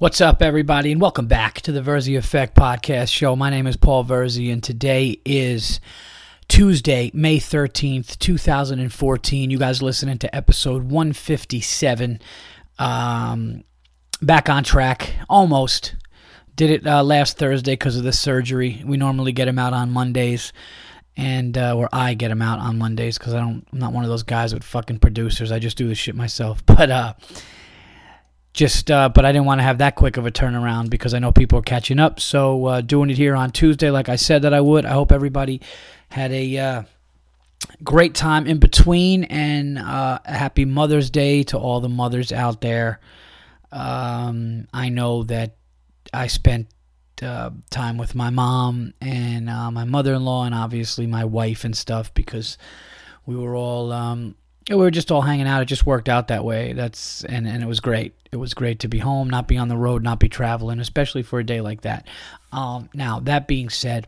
What's up, everybody, and welcome back to the Verzi Effect podcast show. My name is Paul Verzi, and today is Tuesday, May 13th, 2014. You guys listening to episode 157. Um, back on track, almost. Did it uh, last Thursday because of the surgery. We normally get them out on Mondays, and uh, or I get them out on Mondays because I don't. I'm not one of those guys with fucking producers. I just do the shit myself. But uh, just uh, but I didn't want to have that quick of a turnaround because I know people are catching up. So uh, doing it here on Tuesday, like I said that I would. I hope everybody had a uh, great time in between, and uh, a happy Mother's Day to all the mothers out there. Um, I know that I spent uh, time with my mom and uh, my mother-in-law, and obviously my wife and stuff because we were all. Um, we were just all hanging out. It just worked out that way. That's and and it was great. It was great to be home, not be on the road, not be traveling, especially for a day like that. Um, now that being said,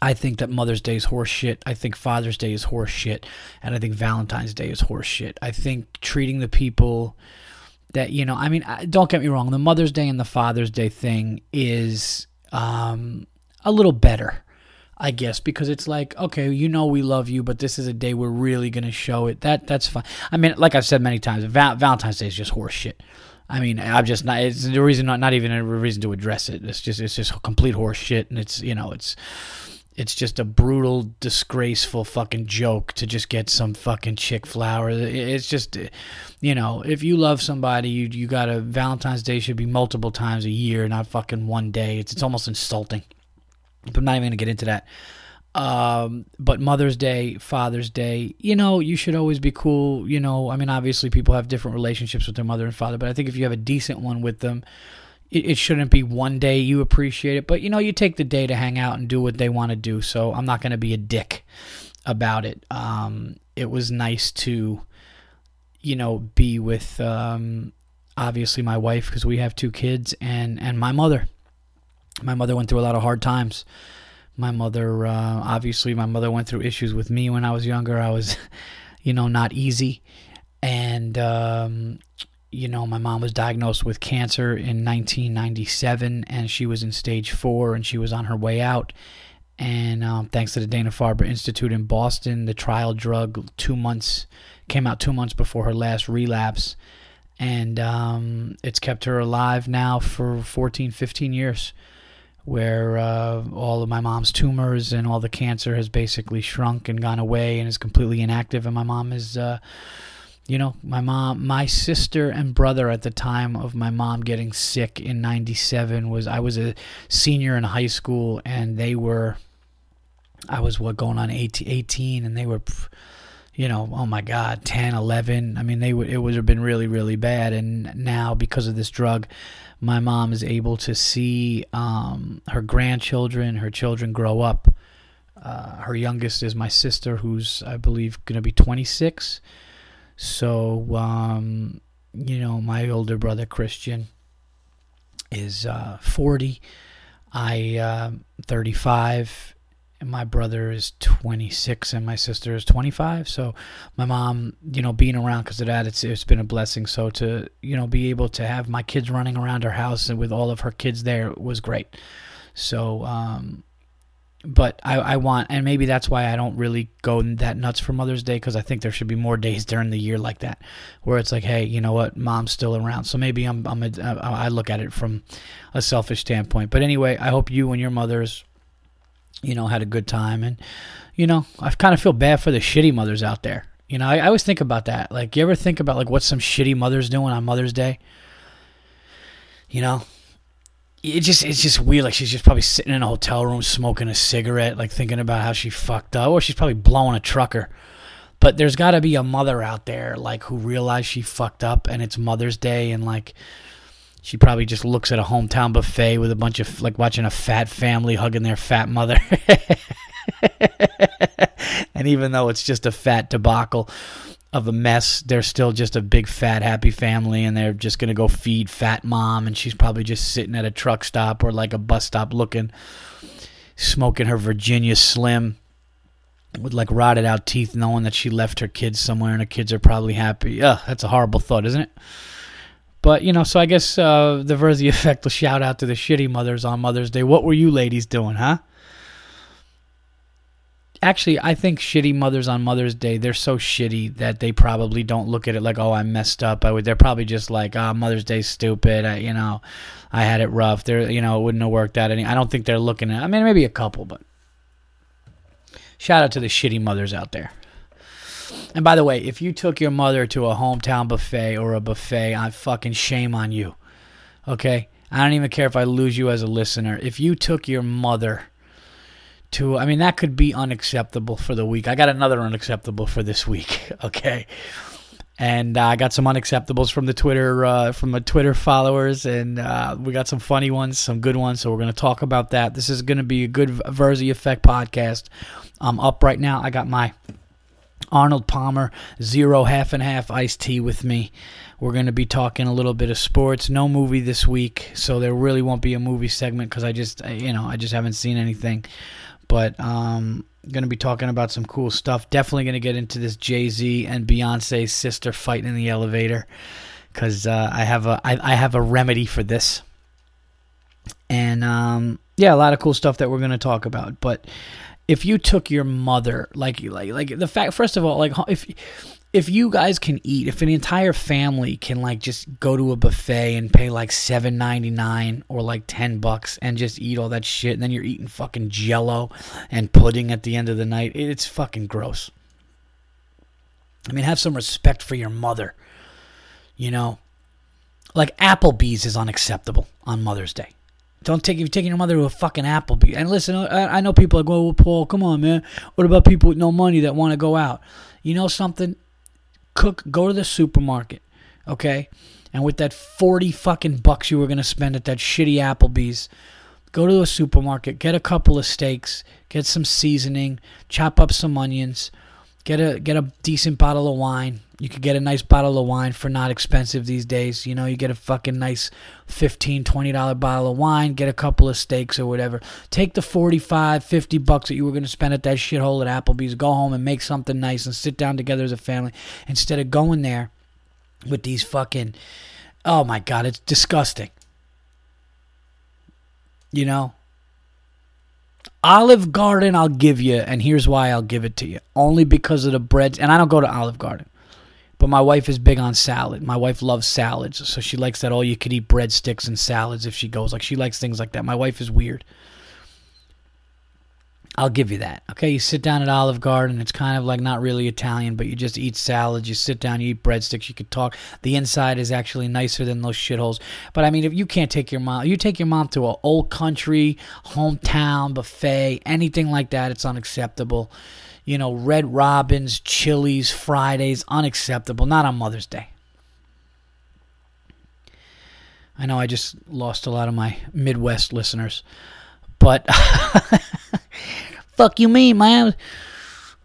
I think that Mother's Day is horse shit. I think Father's Day is horse shit, and I think Valentine's Day is horse shit. I think treating the people that you know. I mean, don't get me wrong. The Mother's Day and the Father's Day thing is um, a little better I guess because it's like okay, you know we love you, but this is a day we're really gonna show it. That that's fine. I mean, like I've said many times, Val- Valentine's Day is just horse shit. I mean, I'm just not. It's the reason, not not even a reason to address it. It's just it's just complete horse shit, and it's you know it's it's just a brutal, disgraceful fucking joke to just get some fucking chick flower. It's just, you know, if you love somebody, you you got to Valentine's Day should be multiple times a year, not fucking one day. It's it's almost insulting. But I'm not even going to get into that. Um, but Mother's Day, Father's Day, you know, you should always be cool. You know, I mean, obviously people have different relationships with their mother and father, but I think if you have a decent one with them, it, it shouldn't be one day you appreciate it, but you know, you take the day to hang out and do what they want to do. So I'm not going to be a dick about it. Um, it was nice to, you know, be with, um, obviously my wife because we have two kids and, and my mother my mother went through a lot of hard times. My mother, uh, obviously, my mother went through issues with me when I was younger. I was, you know, not easy. And, um, you know, my mom was diagnosed with cancer in 1997, and she was in stage four, and she was on her way out. And um, thanks to the Dana Farber Institute in Boston, the trial drug two months came out two months before her last relapse, and um, it's kept her alive now for 14, 15 years where uh, all of my mom's tumors and all the cancer has basically shrunk and gone away and is completely inactive. And my mom is, uh, you know, my mom, my sister and brother at the time of my mom getting sick in '97 was I was a senior in high school and they were, I was what going on 18, 18 and they were. You know, oh my God, 10, 11. I mean, they would it would have been really, really bad. And now, because of this drug, my mom is able to see um, her grandchildren, her children grow up. Uh, her youngest is my sister, who's I believe going to be 26. So, um, you know, my older brother Christian is uh, 40. I uh, 35 and my brother is 26 and my sister is 25 so my mom you know being around because of that it's, it's been a blessing. So to you know be able to have my kids running around our house and with all of her kids there was great. So um but I, I want and maybe that's why I don't really go that nuts for Mother's Day because I think there should be more days during the year like that where it's like hey you know what? Mom's still around. So maybe I'm, I'm a, I look at it from a selfish standpoint. But anyway I hope you and your mothers you know, had a good time. And, you know, I kind of feel bad for the shitty mothers out there. You know, I, I always think about that. Like, you ever think about, like, what some shitty mother's doing on Mother's Day? You know? It just it's just weird. Like she's just probably sitting in a hotel room smoking a cigarette, like thinking about how she fucked up, or she's probably blowing a trucker. But there's got to be a mother out there, like who realized she fucked up, and it's Mother's Day, and like she probably just looks at a hometown buffet with a bunch of like watching a fat family hugging their fat mother. and even though it's just a fat debacle of a mess, they're still just a big fat happy family and they're just going to go feed fat mom and she's probably just sitting at a truck stop or like a bus stop looking smoking her Virginia Slim with like rotted out teeth knowing that she left her kids somewhere and her kids are probably happy. Ugh, that's a horrible thought, isn't it? But you know, so I guess uh, the Verzi effect will shout out to the shitty mothers on Mother's Day. What were you ladies doing, huh? Actually, I think shitty mothers on Mother's Day, they're so shitty that they probably don't look at it like, oh, I messed up. I would. They're probably just like, oh, Mother's Day's stupid. I, you know, I had it rough. They're, you know, it wouldn't have worked out any. I don't think they're looking at. I mean, maybe a couple, but shout out to the shitty mothers out there. And by the way, if you took your mother to a hometown buffet or a buffet, I fucking shame on you. Okay? I don't even care if I lose you as a listener. If you took your mother to, I mean, that could be unacceptable for the week. I got another unacceptable for this week. Okay? And uh, I got some unacceptables from the Twitter uh, from the Twitter followers, and uh, we got some funny ones, some good ones. So we're going to talk about that. This is going to be a good Verzi Effect podcast. I'm up right now. I got my Arnold Palmer, zero half and half iced tea with me. We're going to be talking a little bit of sports. No movie this week, so there really won't be a movie segment because I just, you know, I just haven't seen anything. But um, going to be talking about some cool stuff. Definitely going to get into this Jay Z and Beyonce's sister fighting in the elevator because uh, I have a I, I have a remedy for this. And um, yeah, a lot of cool stuff that we're going to talk about. But if you took your mother, like like like the fact, first of all, like if if you guys can eat, if an entire family can like just go to a buffet and pay like seven ninety nine or like ten bucks and just eat all that shit, and then you're eating fucking Jello and pudding at the end of the night, it's fucking gross. I mean, have some respect for your mother. You know, like Applebee's is unacceptable on Mother's Day. Don't take you're taking your mother to a fucking Applebee's. And listen, I, I know people are going, well, Paul, come on, man. What about people with no money that want to go out? You know something? Cook, go to the supermarket, okay? And with that 40 fucking bucks you were to spend at that shitty Applebee's, go to a supermarket, get a couple of steaks, get some seasoning, chop up some onions, get a get a decent bottle of wine, you could get a nice bottle of wine for not expensive these days. You know, you get a fucking nice $15, $20 bottle of wine, get a couple of steaks or whatever. Take the 45, 50 bucks that you were going to spend at that shithole at Applebee's, go home and make something nice and sit down together as a family instead of going there with these fucking Oh my god, it's disgusting. You know? Olive Garden I'll give you and here's why I'll give it to you. Only because of the breads and I don't go to Olive Garden. But my wife is big on salad. My wife loves salads, so she likes that all you could eat breadsticks and salads if she goes. Like she likes things like that. My wife is weird. I'll give you that. Okay, you sit down at Olive Garden. It's kind of like not really Italian, but you just eat salads. You sit down, you eat breadsticks. You could talk. The inside is actually nicer than those shitholes. But I mean, if you can't take your mom, you take your mom to an old country hometown buffet, anything like that, it's unacceptable you know, Red Robins, Chili's, Fridays, unacceptable. Not on Mother's Day. I know I just lost a lot of my Midwest listeners, but fuck you, mean, man.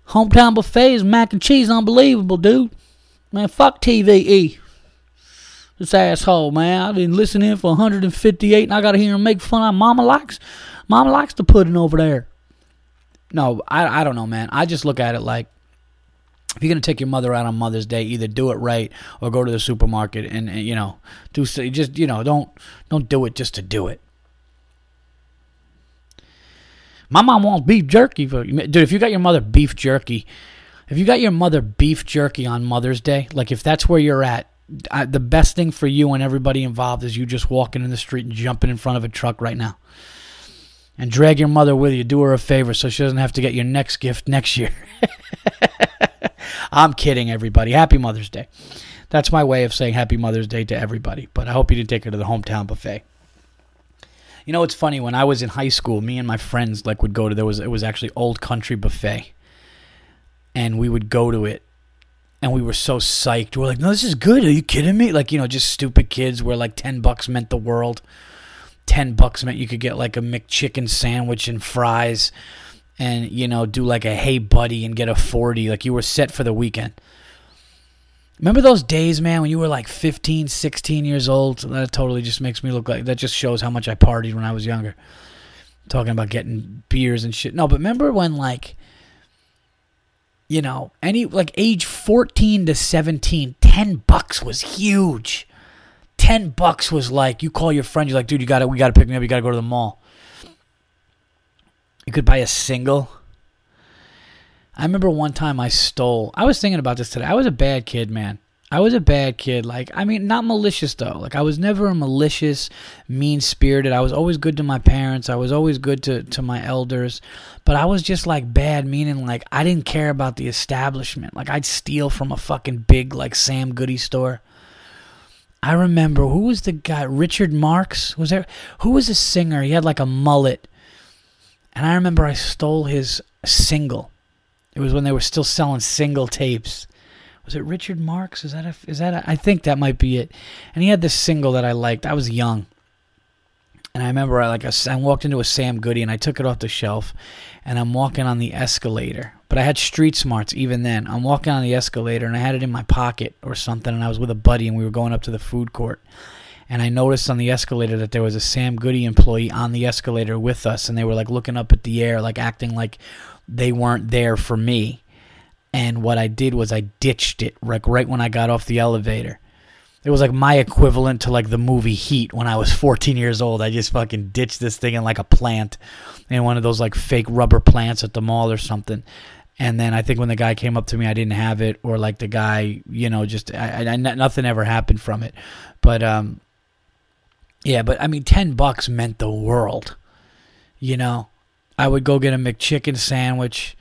Hometown buffets, mac and cheese, unbelievable, dude. Man, fuck TVE. This asshole, man. I've been listening for 158, and I gotta hear him make fun of Mama likes. Mama likes the pudding over there no, I, I don't know, man. I just look at it like if you're gonna take your mother out on Mother's Day, either do it right or go to the supermarket and, and you know do just you know don't don't do it just to do it. My mom wants beef jerky for dude. If you got your mother beef jerky, if you got your mother beef jerky on Mother's Day, like if that's where you're at, I, the best thing for you and everybody involved is you just walking in the street and jumping in front of a truck right now and drag your mother with you. Do her a favor so she doesn't have to get your next gift next year. I'm kidding, everybody. Happy Mother's Day. That's my way of saying Happy Mother's Day to everybody. But I hope you didn't take her to the hometown buffet. You know, it's funny. When I was in high school, me and my friends like would go to there was it was actually Old Country Buffet, and we would go to it, and we were so psyched. We're like, "No, this is good. Are you kidding me?" Like, you know, just stupid kids where like ten bucks meant the world. 10 bucks meant you could get like a McChicken sandwich and fries and, you know, do like a hey buddy and get a 40. Like you were set for the weekend. Remember those days, man, when you were like 15, 16 years old? That totally just makes me look like that just shows how much I partied when I was younger. Talking about getting beers and shit. No, but remember when like you know, any like age 14 to 17, 10 bucks was huge. ten bucks was like you call your friend, you're like, dude, you gotta we gotta pick me up, you gotta go to the mall. You could buy a single. I remember one time I stole. I was thinking about this today. I was a bad kid, man. I was a bad kid. Like, I mean, not malicious though. Like, I was never a malicious, mean spirited. I was always good to my parents. I was always good to, to my elders. But I was just like bad, meaning like I didn't care about the establishment. Like, I'd steal from a fucking big, like, Sam Goody store. I remember who was the guy? Richard Marx? Was there? Who was a singer? He had like a mullet. And I remember I stole his single. It was when they were still selling single tapes was it Richard Marx? Is that a, is that a, I think that might be it. And he had this single that I liked. I was young. And I remember I like I walked into a Sam Goody and I took it off the shelf and I'm walking on the escalator. But I had street smarts even then. I'm walking on the escalator and I had it in my pocket or something and I was with a buddy and we were going up to the food court. And I noticed on the escalator that there was a Sam Goody employee on the escalator with us and they were like looking up at the air like acting like they weren't there for me and what I did was I ditched it like right when I got off the elevator. It was like my equivalent to like the movie Heat when I was 14 years old. I just fucking ditched this thing in like a plant, in one of those like fake rubber plants at the mall or something. And then I think when the guy came up to me, I didn't have it, or like the guy, you know, just I, I, nothing ever happened from it. But um, yeah, but I mean, ten bucks meant the world. You know, I would go get a McChicken sandwich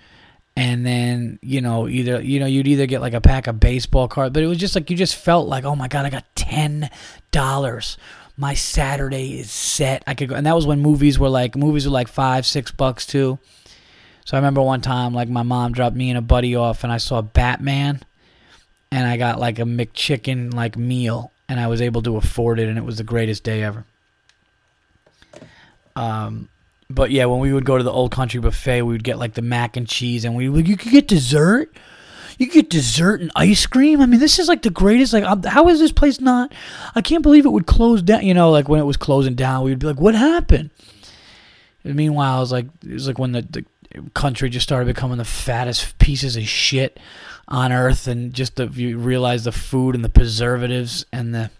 and then you know either you know you'd either get like a pack of baseball cards but it was just like you just felt like oh my god i got ten dollars. My saturday is set. I could go and that was when movies were like movies were like five six bucks too. So i remember one time like my mom dropped me and a buddy off and i saw batman and i got like a mcchicken like meal and i was able to afford it and it was the greatest day ever. Um but yeah, when we would go to the old country buffet, we would get like the mac and cheese, and we you could get dessert. You could get dessert and ice cream. I mean, this is like the greatest. Like, how is this place not? I can't believe it would close down. You know, like when it was closing down, we'd be like, "What happened?" And meanwhile, it was like it was like when the, the country just started becoming the fattest pieces of shit on earth, and just the, you realize the food and the preservatives and the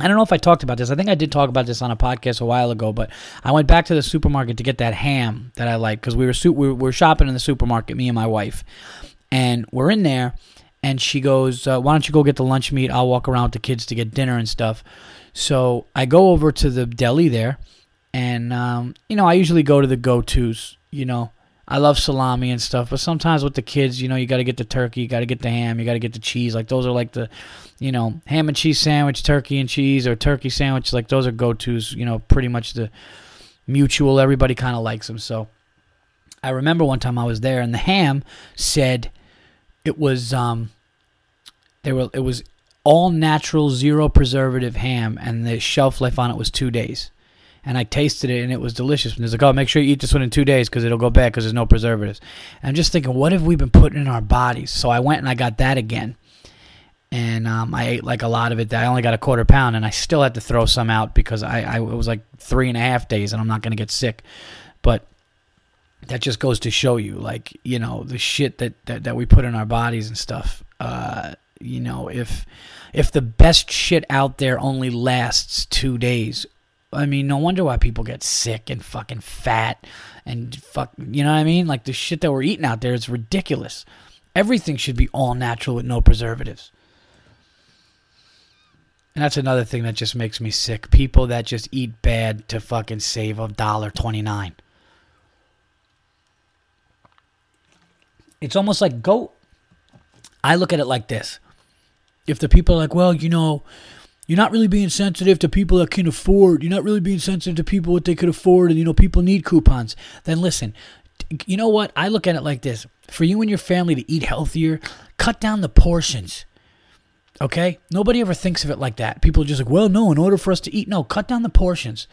I don't know if I talked about this. I think I did talk about this on a podcast a while ago, but I went back to the supermarket to get that ham that I like because we were su- we were shopping in the supermarket, me and my wife, and we're in there, and she goes, uh, "Why don't you go get the lunch meat? I'll walk around with the kids to get dinner and stuff." So I go over to the deli there, and um, you know I usually go to the go tos, you know, I love salami and stuff, but sometimes with the kids, you know, you got to get the turkey, you got to get the ham, you got to get the cheese. Like those are like the, you know, ham and cheese sandwich, turkey and cheese, or turkey sandwich. Like those are go tos. You know, pretty much the mutual. Everybody kind of likes them. So I remember one time I was there, and the ham said it was um, they were it was all natural, zero preservative ham, and the shelf life on it was two days and I tasted it and it was delicious. And it's like, oh, make sure you eat this one in two days because it'll go bad because there's no preservatives. And I'm just thinking, what have we been putting in our bodies? So I went and I got that again. And um, I ate like a lot of it. I only got a quarter pound, and I still had to throw some out because I, I it was like three and a half days, and I'm not gonna get sick. But that just goes to show you, like you know, the shit that that, that we put in our bodies and stuff. Uh, you know, if if the best shit out there only lasts two days, I mean, no wonder why people get sick and fucking fat and fuck, you know what I mean? Like the shit that we're eating out there is ridiculous. Everything should be all natural with no preservatives. And that's another thing that just makes me sick. People that just eat bad to fucking save a dollar twenty nine. It's almost like go. I look at it like this. If the people are like, well, you know, you're not really being sensitive to people that can afford. You're not really being sensitive to people what they could afford, and you know people need coupons. Then listen, you know what? I look at it like this: for you and your family to eat healthier, cut down the portions. Okay? Nobody ever thinks of it like that. People are just like, well, no, in order for us to eat, no, cut down the portions.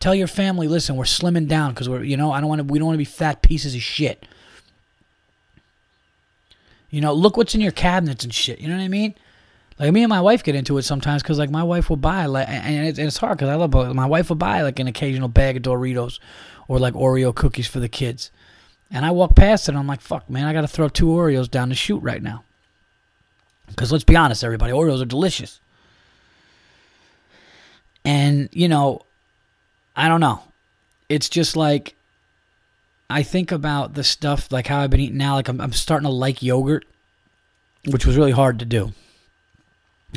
Tell your family, listen, we're slimming down because we're, you know, I don't want to. We don't want to be fat pieces of shit. You know, look what's in your cabinets and shit. You know what I mean? Like me and my wife get into it sometimes because like my wife will buy like and it's, it's hard because I love my wife will buy like an occasional bag of Doritos or like Oreo cookies for the kids, and I walk past it and I'm like fuck man I got to throw two Oreos down the chute right now. Because let's be honest everybody Oreos are delicious. And, you know, I don't know. It's just like I think about the stuff like how I've been eating now. Like I'm, I'm starting to like yogurt, which was really hard to do.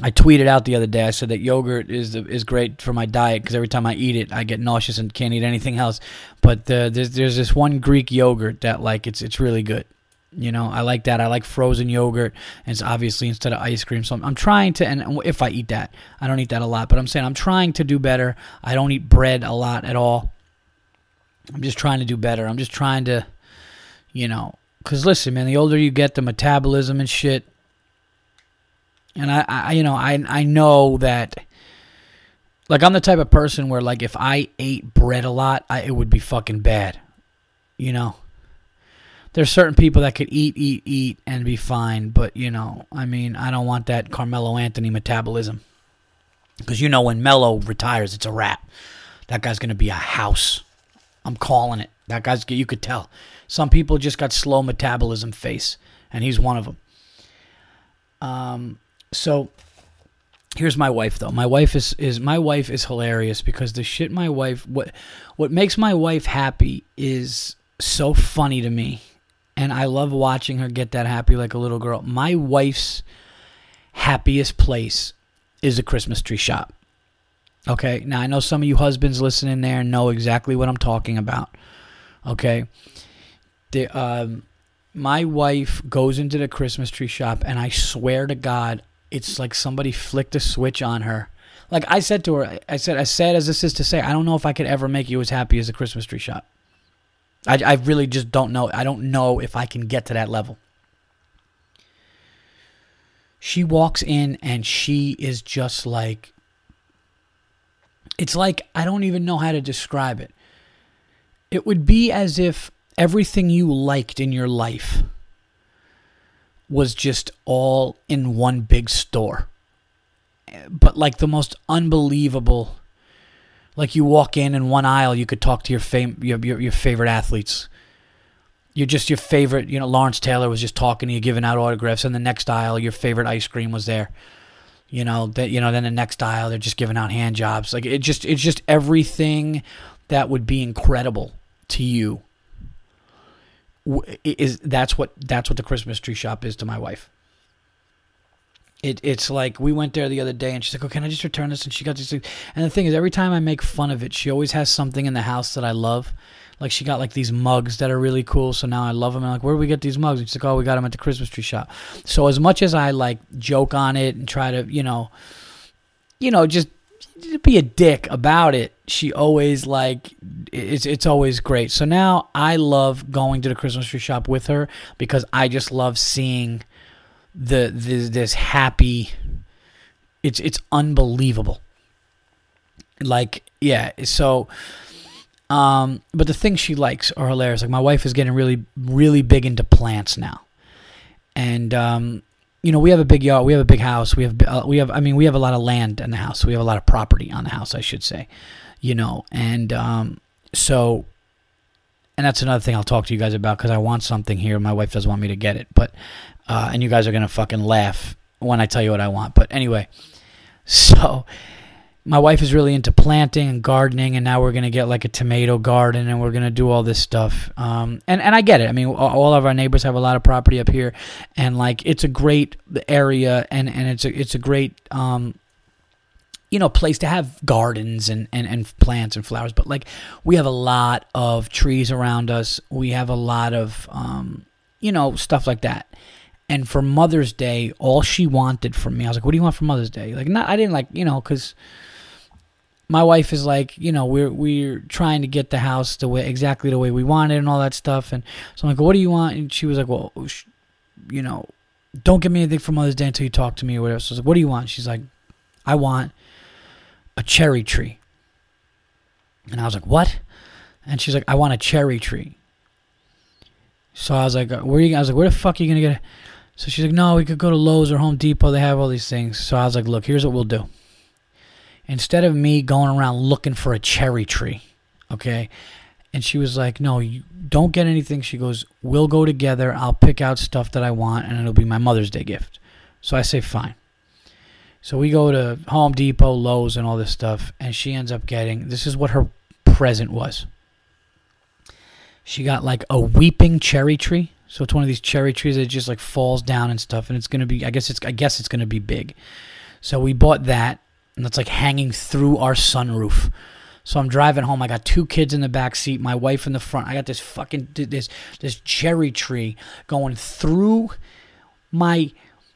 I tweeted out the other day. I said that yogurt is is great for my diet because every time I eat it, I get nauseous and can't eat anything else. But uh, there's there's this one Greek yogurt that like it's it's really good. You know, I like that. I like frozen yogurt, and it's obviously instead of ice cream. So I'm, I'm trying to, and if I eat that, I don't eat that a lot, but I'm saying I'm trying to do better. I don't eat bread a lot at all. I'm just trying to do better. I'm just trying to, you know, because listen, man, the older you get, the metabolism and shit and I, I you know, I I know that like I'm the type of person where like if I ate bread a lot, I, it would be fucking bad. You know. There's certain people that could eat, eat, eat and be fine, but you know, I mean, I don't want that Carmelo Anthony metabolism. Because you know when Melo retires, it's a wrap. That guy's gonna be a house. I'm calling it. That guy's you could tell. Some people just got slow metabolism face, and he's one of them. Um, so here's my wife though. My wife is is my wife is hilarious because the shit my wife what what makes my wife happy is so funny to me. And I love watching her get that happy like a little girl. My wife's happiest place is a Christmas tree shop. Okay? Now I know some of you husbands listening there know exactly what I'm talking about. Okay? The um my wife goes into the Christmas tree shop and I swear to God it's like somebody flicked a switch on her. Like I said to her, I said, as sad as this is to say, I don't know if I could ever make you as happy as a Christmas tree shop. I, I really just don't know. I don't know if I can get to that level. She walks in and she is just like, it's like, I don't even know how to describe it. It would be as if everything you liked in your life was just all in one big store. But like the most unbelievable like you walk in in one aisle you could talk to your fam- your, your, your favorite athletes. You're just your favorite, you know, Lawrence Taylor was just talking to you, giving out autographs, and the next aisle, your favorite ice cream was there. You know that you know. Then the next aisle, they're just giving out hand jobs. Like it just, it's just everything that would be incredible to you is that's what that's what the Christmas tree shop is to my wife. It, it's like we went there the other day and she's like, "Oh, can I just return this?" And she got this. And the thing is, every time I make fun of it, she always has something in the house that I love. Like she got like these mugs that are really cool, so now I love them. I'm like, "Where do we get these mugs?" And she's like, "Oh, we got them at the Christmas tree shop." So as much as I like joke on it and try to, you know, you know, just be a dick about it. She always like it's it's always great. So now I love going to the Christmas tree shop with her because I just love seeing the, the this happy. It's it's unbelievable. Like yeah, so. Um, but the things she likes are hilarious. Like my wife is getting really, really big into plants now, and um, you know, we have a big yard, we have a big house, we have, uh, we have, I mean, we have a lot of land in the house, we have a lot of property on the house, I should say, you know, and um, so, and that's another thing I'll talk to you guys about because I want something here. My wife doesn't want me to get it, but, uh, and you guys are gonna fucking laugh when I tell you what I want. But anyway, so my wife is really into planting and gardening, and now we're gonna get like a tomato garden, and we're gonna do all this stuff. Um, and and I get it. I mean, all of our neighbors have a lot of property up here, and like it's a great area, and and it's a it's a great um, you know, place to have gardens and, and, and plants and flowers. But like we have a lot of trees around us. We have a lot of um, you know, stuff like that. And for Mother's Day, all she wanted from me, I was like, "What do you want for Mother's Day?" Like, not I didn't like, you know, because my wife is like, you know, we're we're trying to get the house the way exactly the way we want it and all that stuff. And so I'm like, what do you want? And she was like, well, you know, don't give me anything for Mother's Day until you talk to me or whatever. So I was like, what do you want? She's like, I want a cherry tree. And I was like, what? And she's like, I want a cherry tree. So I was like, where you? I was like, where the fuck are you gonna get? it? So she's like, no, we could go to Lowe's or Home Depot. They have all these things. So I was like, look, here's what we'll do instead of me going around looking for a cherry tree, okay? And she was like, No, you don't get anything. She goes, We'll go together. I'll pick out stuff that I want, and it'll be my Mother's Day gift. So I say, Fine. So we go to Home Depot, Lowe's, and all this stuff, and she ends up getting this is what her present was. She got like a weeping cherry tree. So it's one of these cherry trees that just like falls down and stuff, and it's gonna be. I guess it's. I guess it's gonna be big. So we bought that, and it's like hanging through our sunroof. So I'm driving home. I got two kids in the back seat, my wife in the front. I got this fucking this this cherry tree going through my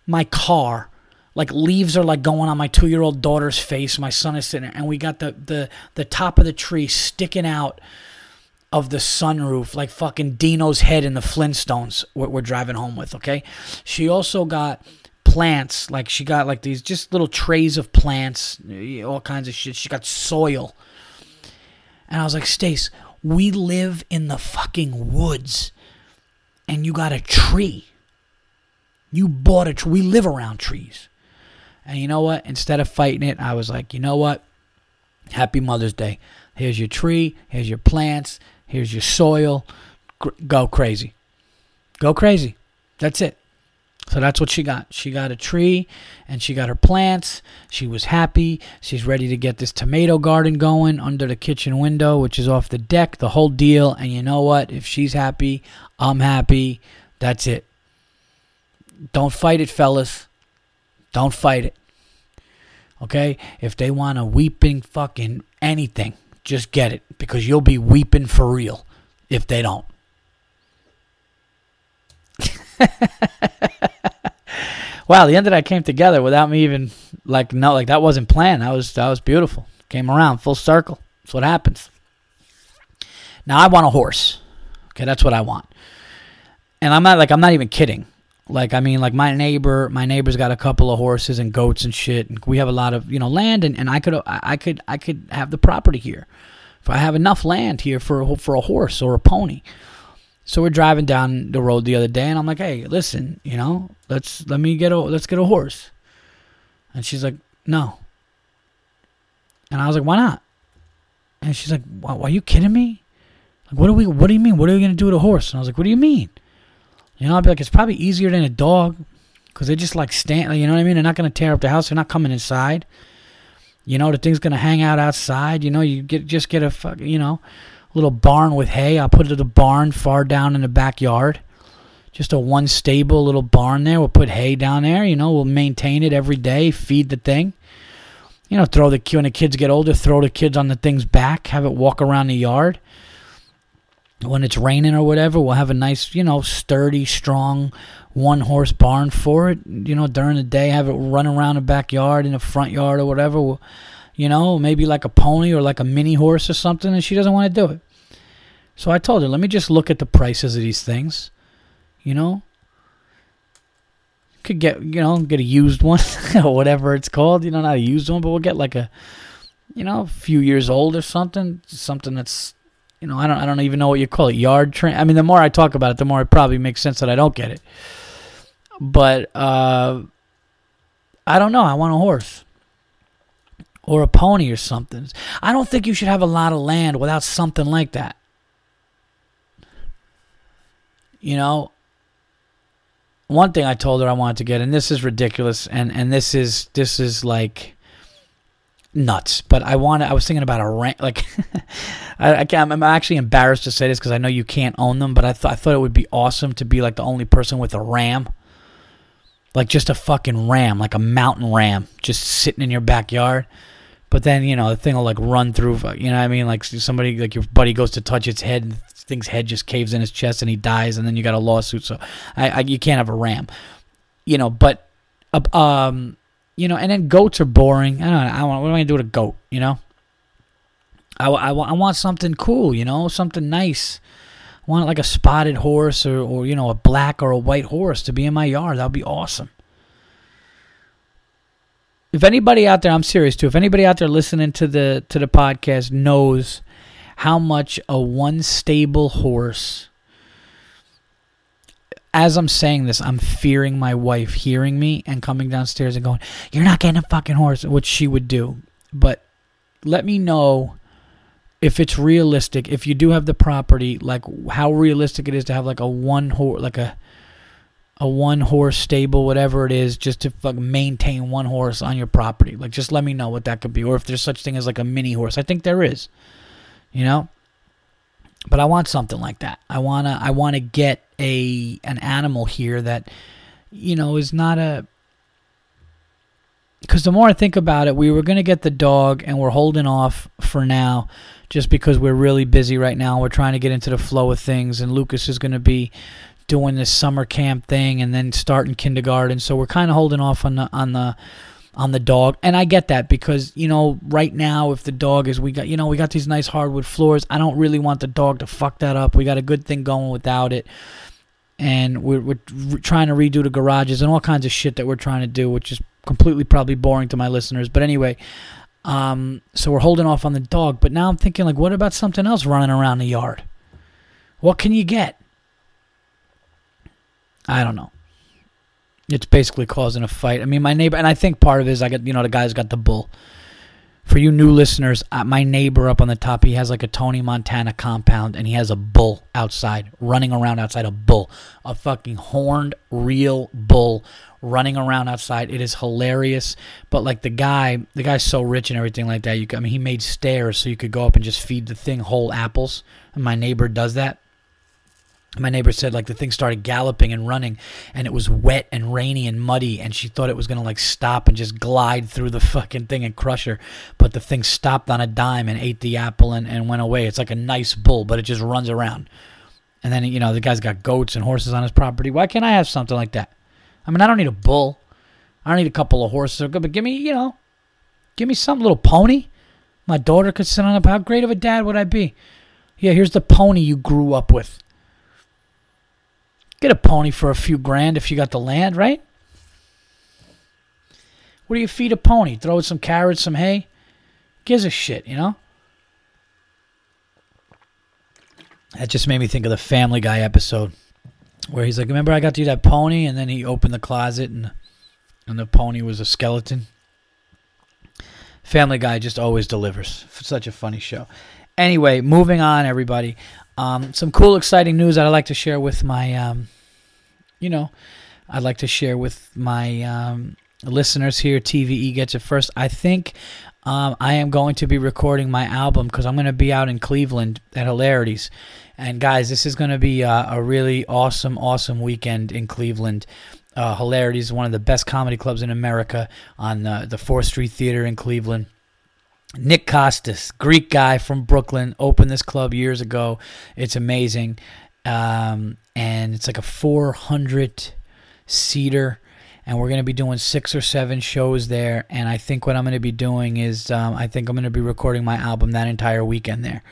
my car. Like leaves are like going on my two year old daughter's face. My son is sitting there, and we got the the the top of the tree sticking out of the sunroof, like fucking Dino's head in the Flintstones. What we're driving home with. Okay. She also got plants. Like she got like these just little trays of plants, eh, all kinds of shit. She got soil and I was like, Stace, we live in the fucking woods and you got a tree. You bought a tree. We live around trees. And you know what? Instead of fighting it, I was like, you know what? Happy Mother's Day. Here's your tree. Here's your plants. Here's your soil. Go crazy. Go crazy. That's it. So that's what she got. She got a tree and she got her plants. She was happy. She's ready to get this tomato garden going under the kitchen window, which is off the deck, the whole deal. And you know what? If she's happy, I'm happy. That's it. Don't fight it, fellas. Don't fight it. Okay? If they want a weeping fucking anything, just get it because you'll be weeping for real if they don't. wow, the end of that came together without me even like no like that wasn't planned. That was that was beautiful. Came around full circle. That's what happens. Now I want a horse. Okay, that's what I want. And I'm not like I'm not even kidding. Like I mean like my neighbor, my neighbor's got a couple of horses and goats and shit and we have a lot of, you know, land and, and I could I could I could have the property here. If I have enough land here for for a horse or a pony. So we're driving down the road the other day, and I'm like, "Hey, listen, you know, let's let me get a let's get a horse." And she's like, "No." And I was like, "Why not?" And she's like, "Why, are you kidding me? Like, what do we? What do you mean? What are we gonna do with a horse?" And I was like, "What do you mean?" You know, I'd be like, "It's probably easier than a dog, because they just like stand. You know what I mean? They're not gonna tear up the house. They're not coming inside. You know, the thing's gonna hang out outside. You know, you get just get a fuck. You know." little barn with hay. I'll put it the barn far down in the backyard. Just a one stable little barn there. We'll put hay down there. You know, we'll maintain it every day, feed the thing. You know, throw the when the kids get older, throw the kids on the thing's back, have it walk around the yard. When it's raining or whatever, we'll have a nice, you know, sturdy, strong one horse barn for it. You know, during the day, have it run around the backyard in the front yard or whatever. You know, maybe like a pony or like a mini horse or something, and she doesn't want to do it. So I told her, let me just look at the prices of these things. You know, could get you know get a used one or whatever it's called. You know, not a used one, but we'll get like a you know a few years old or something. Something that's you know I don't I don't even know what you call it. Yard train. I mean, the more I talk about it, the more it probably makes sense that I don't get it. But uh, I don't know. I want a horse or a pony or something. I don't think you should have a lot of land without something like that. You know, one thing I told her I wanted to get, and this is ridiculous, and and this is this is like nuts. But I wanted, I was thinking about a ram. Like, I, I can't, I'm actually embarrassed to say this because I know you can't own them, but I thought I thought it would be awesome to be like the only person with a ram, like just a fucking ram, like a mountain ram, just sitting in your backyard. But then you know the thing will like run through. You know what I mean? Like somebody, like your buddy goes to touch its head, and thing's head just caves in his chest, and he dies, and then you got a lawsuit. So I, I you can't have a ram. You know, but uh, um, you know, and then goats are boring. I don't know. I want. What am I gonna do with a goat? You know. I, I, I want something cool. You know, something nice. Want like a spotted horse or, or you know a black or a white horse to be in my yard. That would be awesome if anybody out there, I'm serious too. If anybody out there listening to the to the podcast knows how much a one stable horse as I'm saying this, I'm fearing my wife hearing me and coming downstairs and going, You're not getting a fucking horse, which she would do. But let me know if it's realistic, if you do have the property, like how realistic it is to have like a one horse, like a a one horse stable, whatever it is, just to fuck maintain one horse on your property. Like, just let me know what that could be, or if there's such thing as like a mini horse. I think there is, you know. But I want something like that. I wanna, I wanna get a an animal here that, you know, is not a. Because the more I think about it, we were gonna get the dog, and we're holding off for now, just because we're really busy right now. We're trying to get into the flow of things, and Lucas is gonna be doing this summer camp thing and then starting kindergarten. So we're kind of holding off on the on the on the dog. And I get that because, you know, right now if the dog is we got you know, we got these nice hardwood floors. I don't really want the dog to fuck that up. We got a good thing going without it. And we're, we're trying to redo the garages and all kinds of shit that we're trying to do, which is completely probably boring to my listeners. But anyway, um, so we're holding off on the dog. But now I'm thinking, like, what about something else running around the yard? What can you get? I don't know. It's basically causing a fight. I mean, my neighbor, and I think part of it is I got, you know, the guy's got the bull. For you new listeners, uh, my neighbor up on the top, he has like a Tony Montana compound, and he has a bull outside, running around outside. A bull, a fucking horned, real bull running around outside. It is hilarious. But like the guy, the guy's so rich and everything like that. You, I mean, he made stairs so you could go up and just feed the thing whole apples. And my neighbor does that my neighbor said like the thing started galloping and running and it was wet and rainy and muddy and she thought it was going to like stop and just glide through the fucking thing and crush her. But the thing stopped on a dime and ate the apple and, and went away. It's like a nice bull but it just runs around. And then you know the guy's got goats and horses on his property. Why can't i have something like that? I mean i don't need a bull. I don't need a couple of horses but give me you know give me some little pony. My daughter could sit on it how great of a dad would i be? Yeah here's the pony you grew up with Get a pony for a few grand if you got the land, right? What do you feed a pony? Throw it some carrots, some hay? Gives a shit, you know? That just made me think of the Family Guy episode where he's like, "Remember I got you that pony?" And then he opened the closet and and the pony was a skeleton. Family Guy just always delivers. Such a funny show. Anyway, moving on, everybody. Um, some cool, exciting news that I'd like to share with my, um, you know, I'd like to share with my um, listeners here. TVE gets it first. I think um, I am going to be recording my album because I'm going to be out in Cleveland at Hilarities. And guys, this is going to be a, a, really awesome, awesome weekend in Cleveland. Uh, Hilarities is one of the best comedy clubs in America on the, the 4th Street Theater in Cleveland. Nick Kostis, Greek guy from Brooklyn, opened this club years ago. It's amazing. Um, and it's like a 400 seater. And we're going to be doing six or seven shows there. And I think what I'm going to be doing is um, I think I'm going to be recording my album that entire weekend there.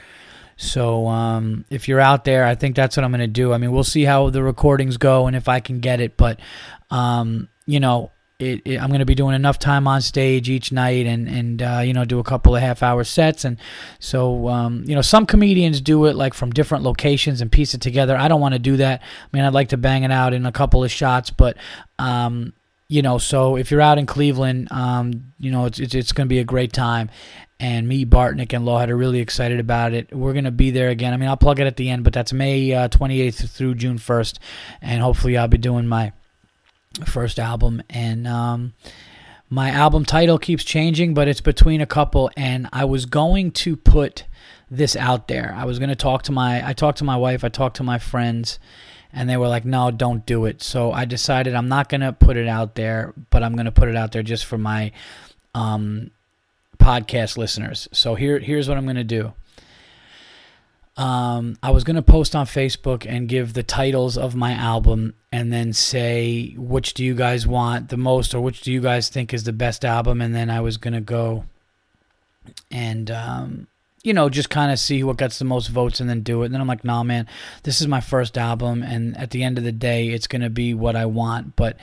So um, if you're out there, I think that's what I'm going to do. I mean, we'll see how the recordings go and if I can get it. But, um, you know, it, it, I'm going to be doing enough time on stage each night and and uh, you know do a couple of half hour sets and so um, you know some comedians do it like from different locations and piece it together. I don't want to do that. I mean I'd like to bang it out in a couple of shots, but um, you know so if you're out in Cleveland, um, you know it's it's, it's going to be a great time. And me, Bartnick, and Lawhead are really excited about it. We're going to be there again. I mean, I'll plug it at the end, but that's May uh, 28th through June 1st. And hopefully, I'll be doing my first album, and um, my album title keeps changing, but it's between a couple. And I was going to put this out there. I was going to talk to my, I talked to my wife, I talked to my friends, and they were like, "No, don't do it." So I decided I'm not going to put it out there, but I'm going to put it out there just for my um, podcast listeners. So here, here's what I'm going to do. Um, I was going to post on Facebook and give the titles of my album and then say which do you guys want the most or which do you guys think is the best album and then I was going to go and um, you know just kind of see what gets the most votes and then do it. And then I'm like nah man this is my first album and at the end of the day it's going to be what I want. But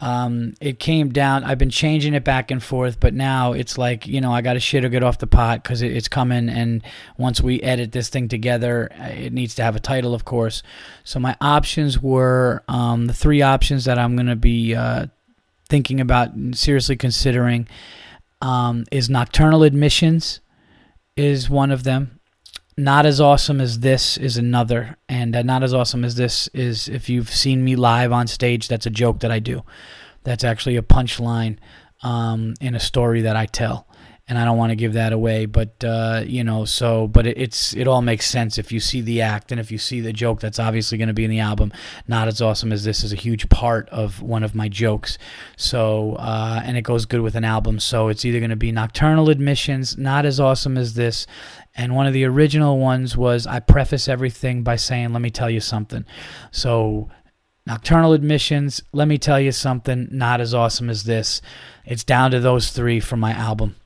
um, it came down. I've been changing it back and forth, but now it's like you know I got to shit or get off the pot because it, it's coming. And once we edit this thing together, uh, it needs to have a title, of course. So my options were um, the three options that I'm to be uh, thinking about and seriously considering um, is nocturnal admissions is one of them. Not as awesome as this is another, and uh, not as awesome as this is if you've seen me live on stage. That's a joke that I do. That's actually a punchline um, in a story that I tell and I don't want to give that away. But uh, you know, so but it, it's it all makes sense if you see the act and if you see the joke. That's obviously going to be in the album. Not as awesome as this is a huge part of one of my jokes. So uh, and it goes good with an album. So it's either going to be Nocturnal Admissions, not as awesome as this. And one of the original ones was I preface everything by saying, "Let me tell you something." So Nocturnal Admissions, let me tell you something, not as awesome as this. It's down to those three from my album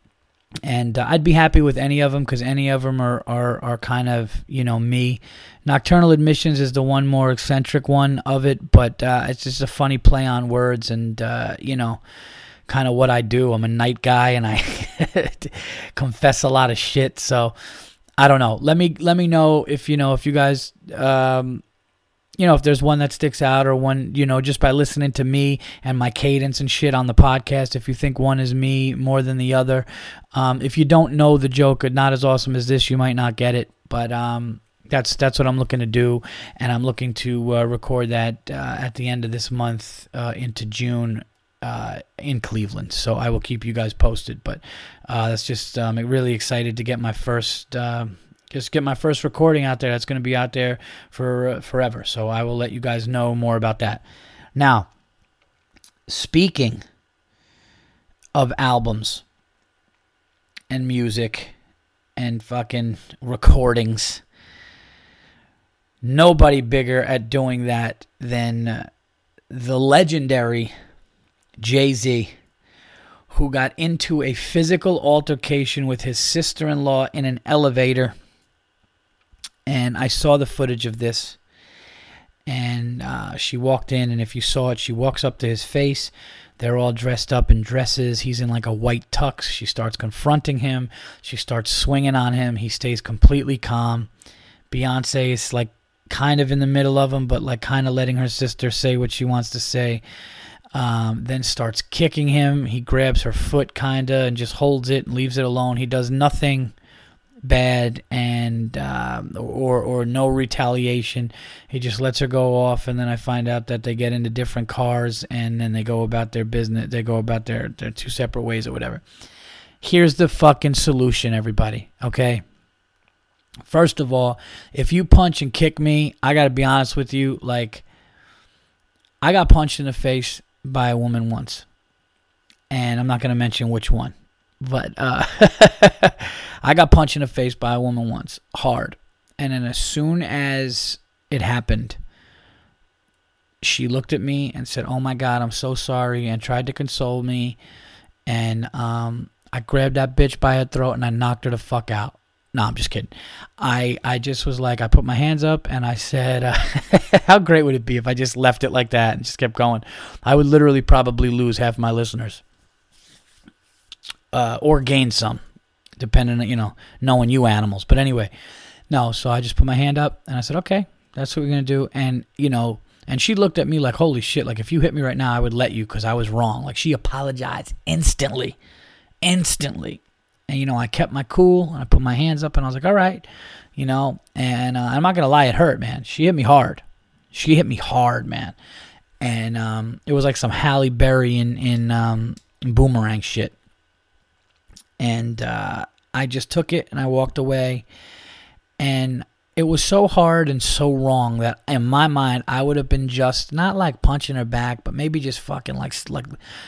and uh, I'd be happy with any of them because any of them are, are are kind of you know me. Nocturnal Admissions is the one more eccentric one of it, but uh, it's just a funny play on words and uh, you know kind of what I do. I'm a night guy and I confess a lot of shit. So I don't know. Let me let me know if you know if you guys um, you know, if there's one that sticks out or one, you know, just by listening to me and my cadence and shit on the podcast, if you think one is me more than the other, um, if you don't know the joke, not as awesome as this, you might not get it. But um, that's that's what I'm looking to do, and I'm looking to uh, record that uh, at the end of this month uh, into June. Uh, in Cleveland, so I will keep you guys posted. But uh, that's just um, really excited to get my first uh, just get my first recording out there. That's going to be out there for uh, forever. So I will let you guys know more about that. Now, speaking of albums and music and fucking recordings, nobody bigger at doing that than uh, the legendary Jay Z who got into a physical altercation with his sister in law in an elevator and I saw the footage of this. And uh, she walked in, and if you saw it, she walks up to his face. They're all dressed up in dresses. He's in like a white tux. She starts confronting him. She starts swinging on him. He stays completely calm. Beyonce is like kind of in the middle of him, but like kind of letting her sister say what she wants to say. Um, then starts kicking him. He grabs her foot, kinda, and just holds it and leaves it alone. He does nothing bad and um, or or no retaliation. He just lets her go off, and then I find out that they get into different cars, and then they go about their business. They go about their their two separate ways or whatever. Here's the fucking solution, everybody. Okay. First of all, if you punch and kick me, I got to be honest with you. Like, I got punched in the face by a woman once, and I'm not going to mention which one. But uh, I got punched in the face by a woman once, hard. And then as soon as it happened, she looked at me and said, "Oh my God, I'm so sorry," and tried to console me. And um, I grabbed that bitch by her throat and I knocked her the fuck out. No, I'm just kidding. I I just was like, I put my hands up and I said, uh, "How great would it be if I just left it like that and just kept going?" I would literally probably lose half my listeners uh, or gain some, depending on you know knowing you animals. But anyway, no. So I just put my hand up and I said, okay, that's what we're gonna do. And you know, and she looked at me like, holy shit! Like if you hit me right now, I would let you because I was wrong. Like she apologized instantly, instantly. And you know, I kept my cool and I put my hands up and I was like, all right, you know. And uh, I'm not gonna lie, it hurt, man. She hit me hard. She hit me hard, man. And um, it was like some Halle Berry in in, um, boomerang shit and uh, I just took it and I walked away. And it was so hard and so wrong that in my mind I would have been just not like punching her back, but maybe just fucking like like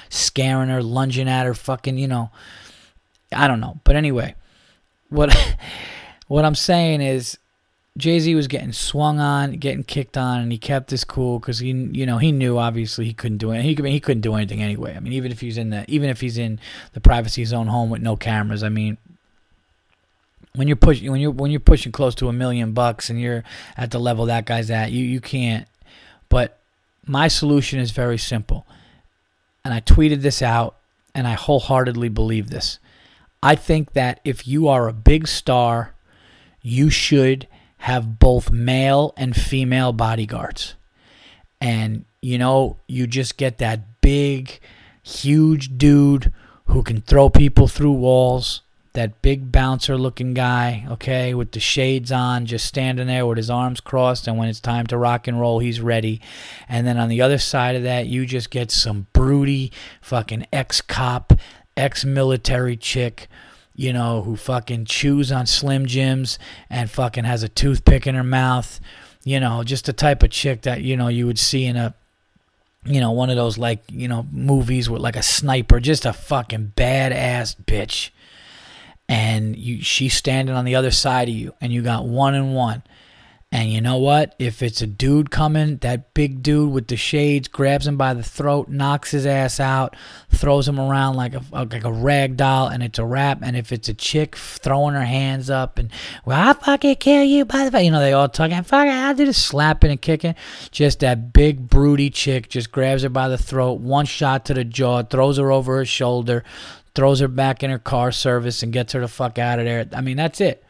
scaring her, lunging at her, fucking you know. I don't know, but anyway, what what I'm saying is Jay Z was getting swung on, getting kicked on, and he kept his cool because he, you know, he knew obviously he couldn't do it. He he couldn't do anything anyway. I mean, even if he's in the even if he's in the privacy of his own home with no cameras, I mean, when you're pushing when you're when you're pushing close to a million bucks and you're at the level that guy's at, you you can't. But my solution is very simple, and I tweeted this out, and I wholeheartedly believe this. I think that if you are a big star, you should have both male and female bodyguards. And, you know, you just get that big, huge dude who can throw people through walls, that big bouncer looking guy, okay, with the shades on, just standing there with his arms crossed, and when it's time to rock and roll, he's ready. And then on the other side of that, you just get some broody fucking ex cop, ex military chick, you know, who fucking chews on Slim Jims and fucking has a toothpick in her mouth. You know, just the type of chick that, you know, you would see in a you know, one of those like, you know, movies with like a sniper, just a fucking badass bitch and you she's standing on the other side of you and you got one and one and you know what if it's a dude coming that big dude with the shades grabs him by the throat knocks his ass out throws him around like a like a rag doll and it's a wrap and if it's a chick throwing her hands up and well i fucking kill you by the way, you know they all talking fuck i do the slapping and kicking just that big broody chick just grabs her by the throat one shot to the jaw throws her over her shoulder throws her back in her car service and gets her the fuck out of there. I mean, that's it.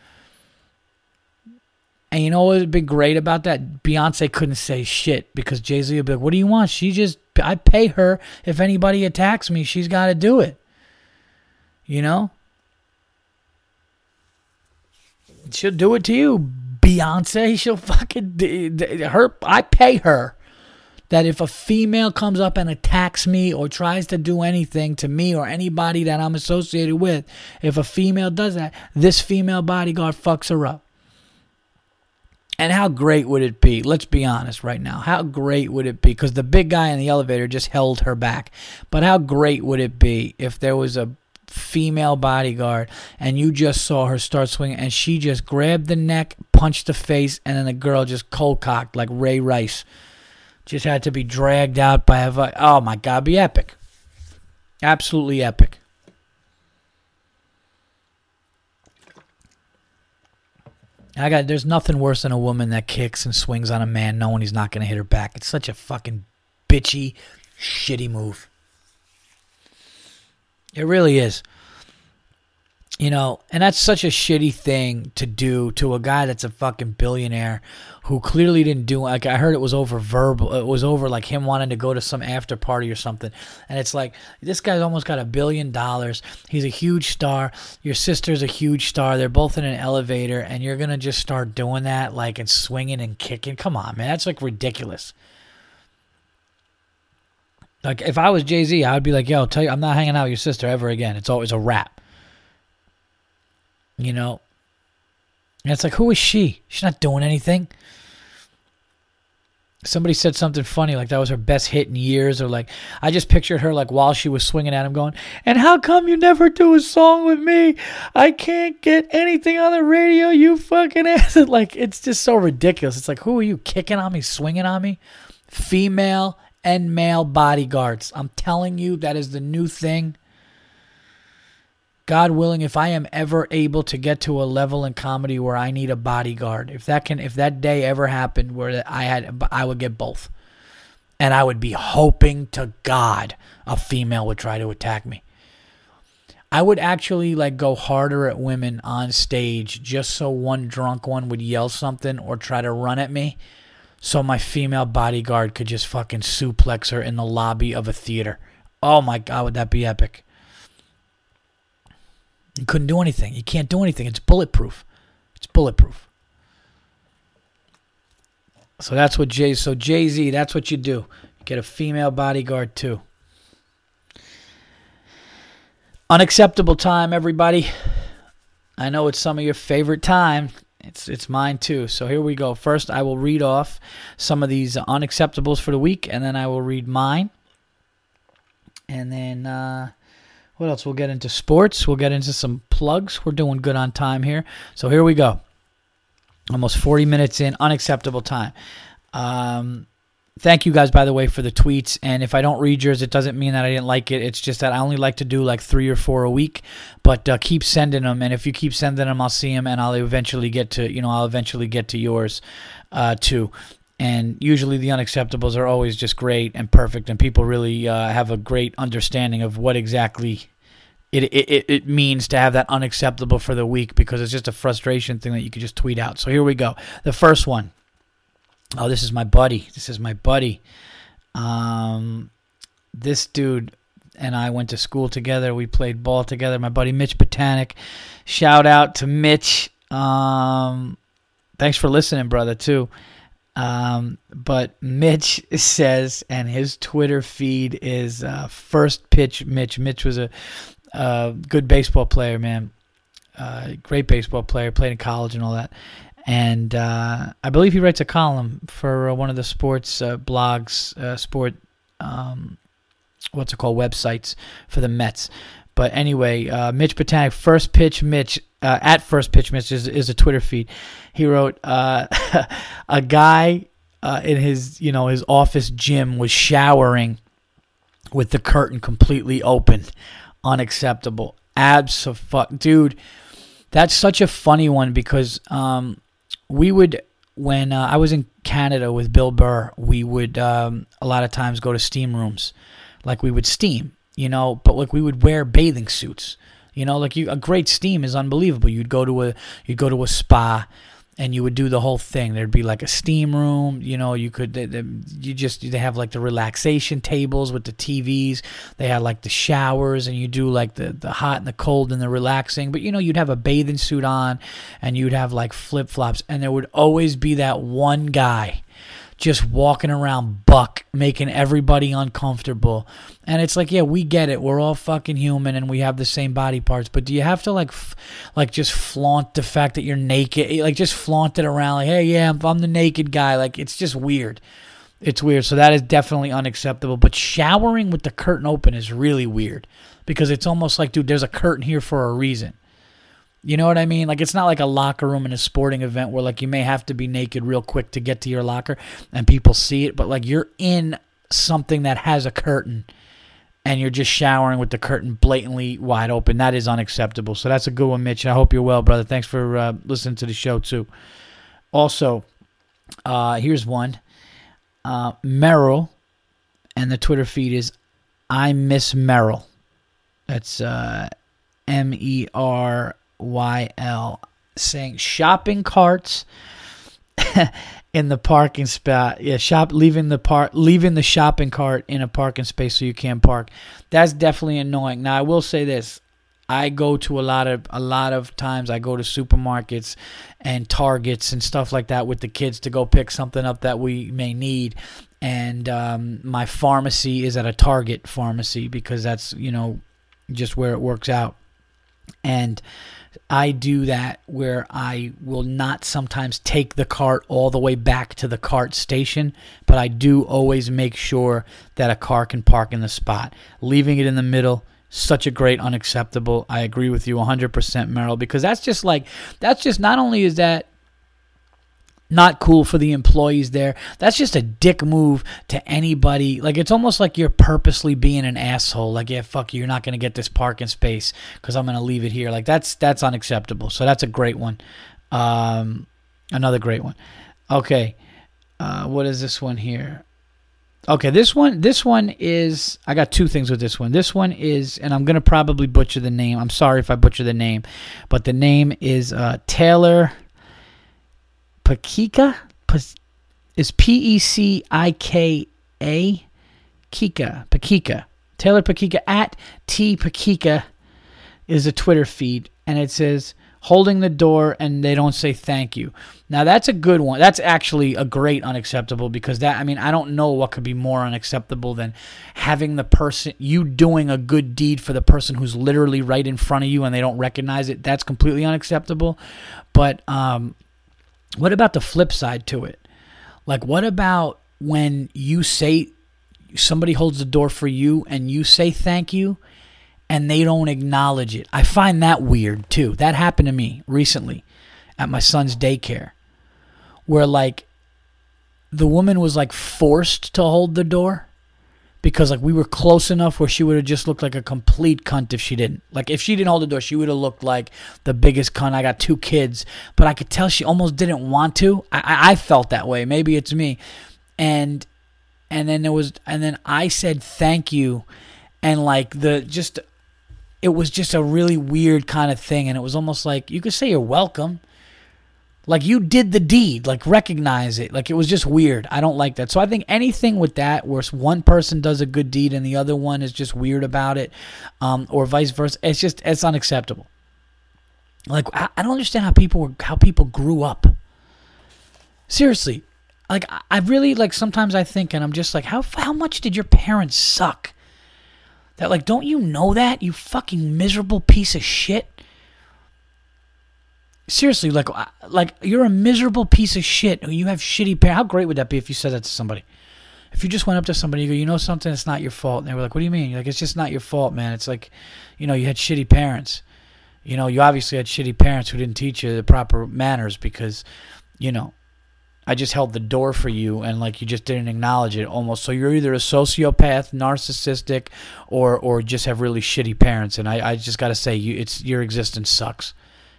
And you know what would be great about that? Beyonce couldn't say shit because Jay Z would be like, What do you want? She just, I pay her. If anybody attacks me, she's got to do it. You know? She'll do it to you, Beyonce. She'll fucking, her, I pay her that if a female comes up and attacks me or tries to do anything to me or anybody that I'm associated with, if a female does that, this female bodyguard fucks her up. And how great would it be? Let's be honest right now. How great would it be? Because the big guy in the elevator just held her back. But how great would it be if there was a female bodyguard and you just saw her start swinging and she just grabbed the neck, punched the face, and then the girl just cold cocked like Ray Rice just had to be dragged out by a. Oh my God, be epic. Absolutely epic. I got. There's nothing worse than a woman that kicks and swings on a man knowing he's not to hit her back. It's such a fucking bitchy, shitty move. It really is. You know, and that's such a shitty thing to do to a guy that's a fucking billionaire who clearly didn't do like I heard it was over verbal it was over like him wanting to go to some after party or something. And it's like this guy's almost got a billion dollars. He's a huge star. Your sister's a huge star. They're both in an elevator and you're going to just start doing that like and swinging and kicking. Come on, man. That's like ridiculous. Like if I was Jay-Z, I would be like, "Yo, tell you I'm not hanging out with your sister ever again. It's always a wrap." You know? And it's like, who is she? She's not doing anything. Somebody said something funny, like that was her best hit in years, or like I just pictured her like while she was swinging at him, going, "And how come you never do a song with me? I can't get anything on the radio. You fucking ass!" Like it's just so ridiculous. It's like, who are you kicking on me, swinging on me? Female and male bodyguards. I'm telling you, that is the new thing. God willing, if I am ever able to get to a level in comedy where I need a bodyguard, if that can, if that day ever happened where I had, I would get both, and I would be hoping to God a female would try to attack me. I would actually like go harder at women on stage just so one drunk one would yell something or try to run at me, so my female bodyguard could just fucking suplex her in the lobby of a theater. Oh my God, would that be epic? You couldn't do anything. You can't do anything. It's bulletproof. It's bulletproof. So that's what Jay. So Jay Z. That's what you do. You get a female bodyguard too. Unacceptable time, everybody. I know it's some of your favorite time. It's it's mine too. So here we go. First, I will read off some of these unacceptables for the week, and then I will read mine. And then uh, what else? We'll get into sports. We'll get into some plugs. We're doing good on time here. So here we go. Almost 40 minutes in, unacceptable time. Um, thank you guys, by the way, for the tweets. And if I don't read yours, it doesn't mean that I didn't like it. It's just that I only like to do like three or four a week. But uh, keep sending them, and if you keep sending them, I'll see them, and I'll eventually get to you know I'll eventually get to yours uh, too and usually the unacceptables are always just great and perfect and people really uh, have a great understanding of what exactly it, it, it means to have that unacceptable for the week because it's just a frustration thing that you could just tweet out so here we go the first one oh this is my buddy this is my buddy um, this dude and I went to school together. We played ball together. My buddy Mitch Botanic. Shout out to Mitch. Um, thanks for listening, brother, too. Um, but Mitch says, and his Twitter feed is uh, first pitch Mitch. Mitch was a, a good baseball player, man. Uh, great baseball player, played in college and all that. And uh, I believe he writes a column for uh, one of the sports uh, blogs, uh, sport, um, what's it called, websites for the Mets. But anyway, Mitch Botanic, first pitch Mitch, at first pitch Mitch is, is a Twitter feed. He wrote uh, a guy uh, in his you know his office gym was showering with the curtain completely open. Unacceptable. Absolutely dude that's such a funny one because um, we would when uh, i was in canada with bill burr we would um, a lot of times go to steam rooms. Like we would steam you know but like we would wear bathing suits you know like you a great steam is unbelievable you'd go to a you'd go to a spa and you would do the whole thing. There'd be like a steam room, you know. You could, they, they, you just they have like the relaxation tables with the TVs. They had like the showers, and you do like the the hot and the cold and the relaxing. But you know, you'd have a bathing suit on, and you'd have like flip flops, and there would always be that one guy just walking around buck, making everybody uncomfortable. And it's like, yeah, we get it. We're all fucking human and we have the same body parts. But do you have to like, f- like just flaunt the fact that you're naked? Eh, like just flaunt it around, like, hey, yeah, I'm the naked guy. Like it's just weird. It's weird. So that is definitely unacceptable. But showering with the curtain open is really weird because it's almost like, dude, there's a curtain here for a reason. You know what I mean? Like it's not like a locker room in a sporting event where like you may have to be naked real quick to get to your locker and people see it, but like you're in something that has a curtain and you're just showering with the curtain blatantly wide open. That is unacceptable. So that's a good one, Mitch. I hope you're well, brother. Thanks for uh, listening to the show too. Also, uh, here's one. Uh, Meryl, and the Twitter feed is I miss Meryl. That's uh, M E R YL saying shopping carts in the parking spot. Yeah, shop leaving the park leaving the shopping cart in a parking space so you can't park. That's definitely annoying. Now I will say this. I go to a lot of a lot of times I go to supermarkets and Targets and stuff like that with the kids to go pick something up that we may need. And um, my pharmacy is at a Target pharmacy because that's you know just where it works out. And I do that where I will not sometimes take the cart all the way back to the cart station, but I do always make sure that a car can park in the spot. Leaving it in the middle, such a great unacceptable. I agree with you 100%, Meryl, because that's just like, that's just not only is that not cool for the employees there. That's just a dick move to anybody. Like it's almost like you're purposely being an asshole. Like yeah, fuck you. You're not gonna get this parking space because I'm gonna leave it here. Like that's that's unacceptable. So that's a great one. Um, another great one. Okay, uh, what is this one here? Okay, this one this one is I got two things with this one. This one is and I'm going to probably butcher the name. I'm sorry if I butcher the name, but the name is uh, Taylor Pakika is P E C I K A Kika Pakika Taylor Pakika at T Pakika is a Twitter feed and it says holding the door and they don't say thank you. Now that's a good one. That's actually a great unacceptable because that I mean I don't know what could be more unacceptable than having the person you doing a good deed for the person who's literally right in front of you and they don't recognize it. That's completely unacceptable. But um what about the flip side to it? Like, what about when you say somebody holds the door for you and you say thank you and they don't acknowledge it? I find that weird too. That happened to me recently at my son's daycare where, like, the woman was like forced to hold the door because like we were close enough where she would have just looked like a complete cunt if she didn't. Like if she didn't hold the door, she would have looked like the biggest cunt. I got two kids, but I could tell she almost didn't want to. I, I felt that way. Maybe it's me, and and then there was and then I said thank you, and like the just it was just a really weird kind of thing, and it was almost like you could say you're welcome. Like you did the deed, like recognize it. Like it was just weird. I don't like that. So I think anything with that where one person does a good deed and the other one is just weird about it, um, or vice versa, it's just it's unacceptable. Like I, I don't understand how people were how people grew up. Seriously, like I really like sometimes I think and I'm just like how how much did your parents suck? That like don't you know that you fucking miserable piece of shit? Seriously, like like you're a miserable piece of shit. You have shitty parents. How great would that be if you said that to somebody? If you just went up to somebody, you go, you know something, it's not your fault. And they were like, what do you mean? You're like, it's just not your fault, man. It's like, you know, you had shitty parents. You know, you obviously had shitty parents who didn't teach you the proper manners because, you know, I just held the door for you and like you just didn't acknowledge it almost. So you're either a sociopath, narcissistic, or or just have really shitty parents. And I, I just gotta say you it's your existence sucks.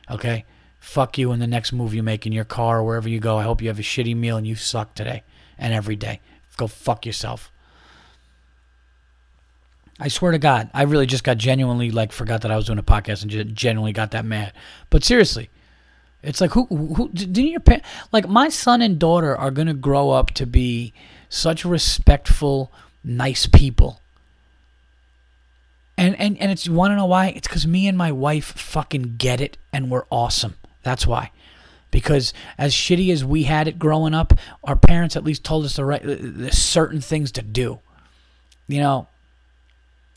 Okay? Fuck you in the next move you make in your car or wherever you go. I hope you have a shitty meal and you suck today and every day. Go fuck yourself. I swear to God, I really just got genuinely like forgot that I was doing a podcast and genuinely got that mad. But seriously, it's like who who didn't your parents like my son and daughter are gonna grow up to be such respectful, nice people. And and and it's you want to know why? It's because me and my wife fucking get it, and we're awesome. That's why. Because as shitty as we had it growing up, our parents at least told us the right the certain things to do. You know,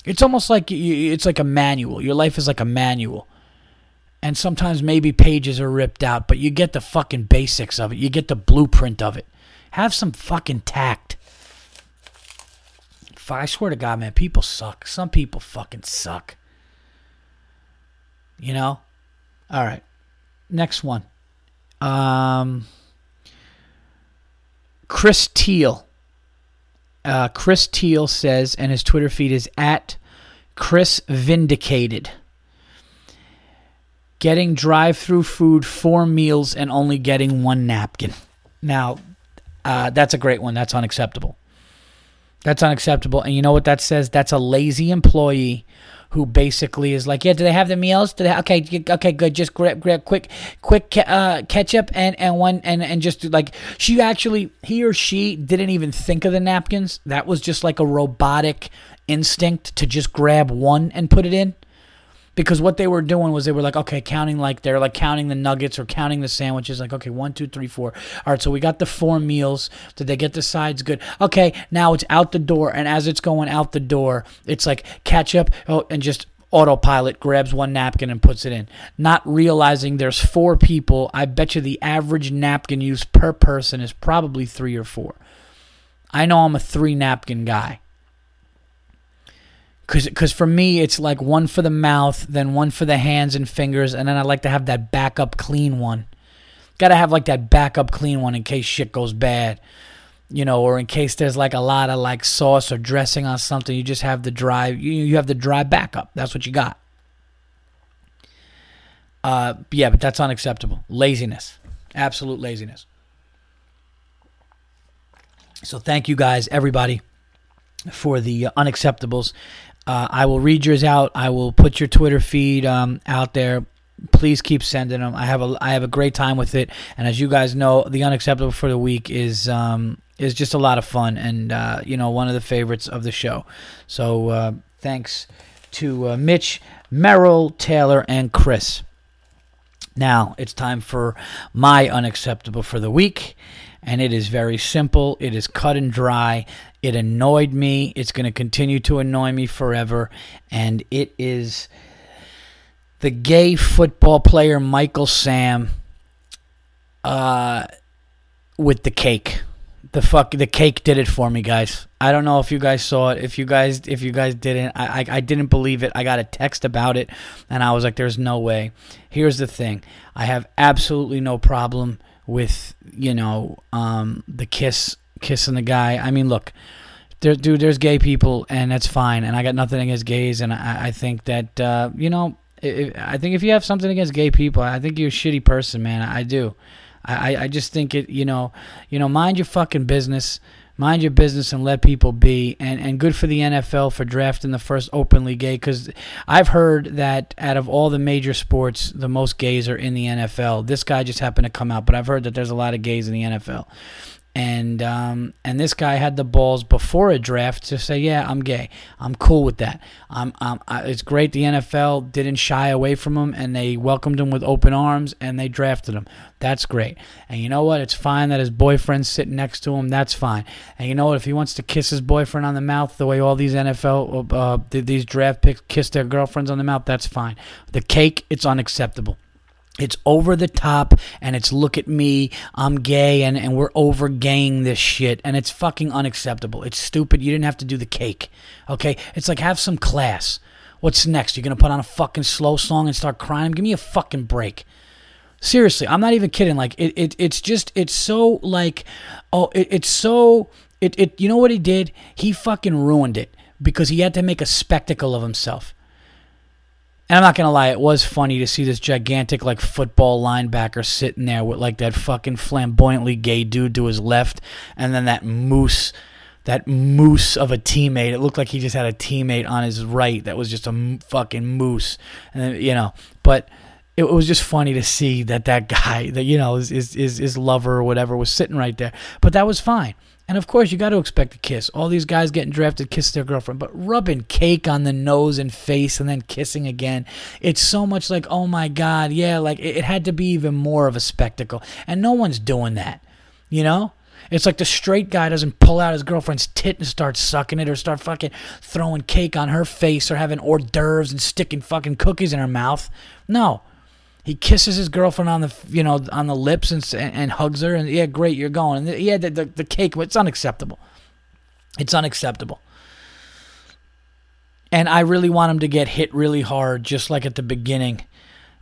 it's almost like it's like a manual. Your life is like a manual and sometimes maybe pages are ripped out, but you get the fucking basics of it. You get the blueprint of it. Have some fucking tact. I swear to God, man, people suck. Some people fucking suck. You know? All right. Next one. Um, Chris Teal. Uh, Chris Teal says, and his Twitter feed is at Chris Vindicated getting drive through food, four meals, and only getting one napkin. Now, uh, that's a great one. That's unacceptable. That's unacceptable. And you know what that says? That's a lazy employee who basically is like, yeah, do they have the meals? Do they? okay, okay, good. Just grab, grab, quick, quick uh, ketchup and and one and and just like she actually he or she didn't even think of the napkins. That was just like a robotic instinct to just grab one and put it in because what they were doing was they were like, okay, counting like they're like counting the nuggets or counting the sandwiches. Like, okay, one, two, three, four. All right, so we got the four meals. Did they get the sides good? Okay, now it's out the door, and as it's going out the door, it's like ketchup oh, and just autopilot grabs one napkin and puts it in, not realizing there's four people. I bet you the average napkin use per person is probably three or four. I know I'm a three napkin guy. Cause, cause for me it's like one for the mouth, then one for the hands and fingers, and then I like to have that backup clean one. Gotta have like that backup clean one in case shit goes bad, you know, or in case there's like a lot of like sauce or dressing on something. You just have the dry, you, you have the dry backup. That's what you got. Uh, yeah, but that's unacceptable. Laziness, absolute laziness. So thank you guys, everybody, for the unacceptables. Uh, I will read yours out. I will put your Twitter feed um, out there. Please keep sending them. I have a I have a great time with it, and as you guys know, the unacceptable for the week is um, is just a lot of fun, and uh, you know one of the favorites of the show. So uh, thanks to uh, Mitch, Meryl, Taylor, and Chris. Now it's time for my unacceptable for the week, and it is very simple. It is cut and dry. It annoyed me. It's going to continue to annoy me forever. And it is the gay football player Michael Sam uh, with the cake. The fuck the cake did it for me, guys. I don't know if you guys saw it. If you guys if you guys didn't, I, I, I didn't believe it. I got a text about it, and I was like, "There's no way." Here's the thing: I have absolutely no problem with you know um, the kiss kissing the guy. I mean, look, there, dude, there's gay people, and that's fine. And I got nothing against gays, and I, I think that uh, you know, if, I think if you have something against gay people, I think you're a shitty person, man. I do. I, I just think it, you know, you know, mind your fucking business. Mind your business and let people be. And and good for the NFL for drafting the first openly gay because I've heard that out of all the major sports, the most gays are in the NFL. This guy just happened to come out, but I've heard that there's a lot of gays in the NFL and um, and this guy had the balls before a draft to say, "Yeah, I'm gay. I'm cool with that. I'm, I'm I, it's great." The NFL didn't shy away from him, and they welcomed him with open arms, and they drafted him. That's great. And you know what? It's fine that his boyfriend's sitting next to him. That's fine. And you know what? If he wants to kiss his boyfriend on the mouth the way all these NFL uh, these draft picks kiss their girlfriends on the mouth, that's fine. The cake, it's unacceptable. It's over the top and it's look at me, I'm gay and, and we're over gaying this shit and it's fucking unacceptable. It's stupid. You didn't have to do the cake. Okay? It's like have some class. What's next? You're gonna put on a fucking slow song and start crying? Give me a fucking break. Seriously, I'm not even kidding. Like it, it it's just it's so like oh it, it's so it, it you know what he did? He fucking ruined it because he had to make a spectacle of himself. And I'm not gonna lie, it was funny to see this gigantic like football linebacker sitting there with like that fucking flamboyantly gay dude to his left, and then that moose, that moose of a teammate. It looked like he just had a teammate on his right that was just a fucking moose, and then, you know. But it was just funny to see that that guy, that you know, his his his lover or whatever was sitting right there. But that was fine. And of course, you got to expect a kiss. All these guys getting drafted kiss their girlfriend, but rubbing cake on the nose and face and then kissing again. It's so much like, oh my God, yeah, like it, had to be even more of a spectacle. And no one's doing that, you know? It's like the straight guy doesn't pull out his girlfriend's tit and start sucking it or start fucking throwing cake on her face or having hors d'oeuvres and sticking fucking cookies in her mouth. No. He kisses his girlfriend on the you know on the lips and and, hugs her and yeah, great, you're going. And yeah, the, the, the cake, it's unacceptable. It's unacceptable. And I really want him to get hit really hard, just like at the beginning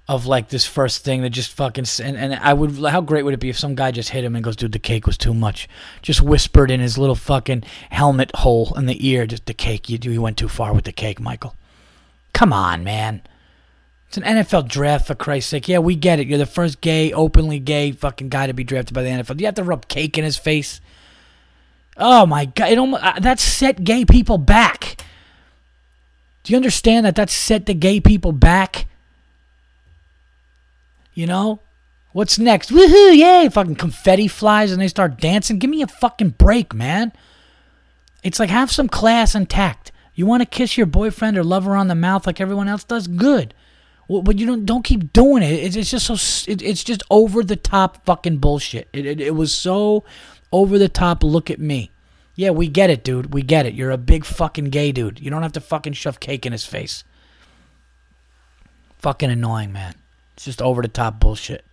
of like this first thing that just fucking and, and I would how great would it be if some guy just hit him and goes, dude, the cake was too much. Just whispered in his little fucking helmet hole in the ear, just the cake. You you went too far with the cake, Michael. Come on, man. It's an NFL draft for Christ's sake. Yeah, we get it. You're the first gay, openly gay fucking guy to be drafted by the NFL. Do you have to rub cake in his face? Oh my god! It almost, uh, that set gay people back. Do you understand that that set the gay people back? You know, what's next? Woohoo! Yay! Fucking confetti flies and they start dancing. Give me a fucking break, man. It's like have some class and tact. You want to kiss your boyfriend or lover on the mouth like everyone else does? Good. Well, but you don't don't keep doing it. It's, it's just so it, it's just over the top fucking bullshit. It, it it was so over the top. Look at me. Yeah, we get it, dude. We get it. You're a big fucking gay dude. You don't have to fucking shove cake in his face. Fucking annoying, man. It's just over the top bullshit.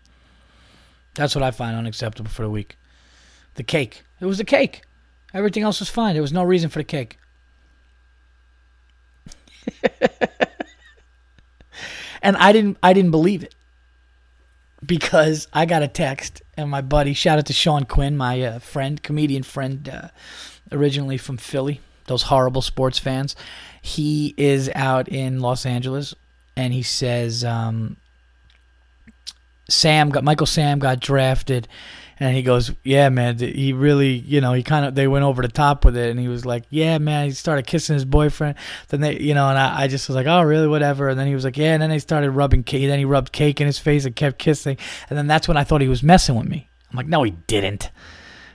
That's what I find unacceptable for the week. The cake. It was the cake. Everything else was fine. There was no reason for the cake. and I didn't I didn't believe it because I got a text and my buddy, shout out to Sean Quinn, my uh, friend, comedian friend, uh, originally from Philly, those horrible sports fans. He is out in Los Angeles and he says um, Sam got Michael Sam got drafted and he goes, "Yeah, man, he really, you know, he kind of they went over the top with it." And he was like, "Yeah, man." He started kissing his boyfriend. Then they, you know, and I, I just was like, "Oh, really? Whatever." And then he was like, "Yeah." And then they started rubbing cake. Then he rubbed cake in his face and kept kissing. And then that's when I thought he was messing with me. I'm like, "No, he didn't."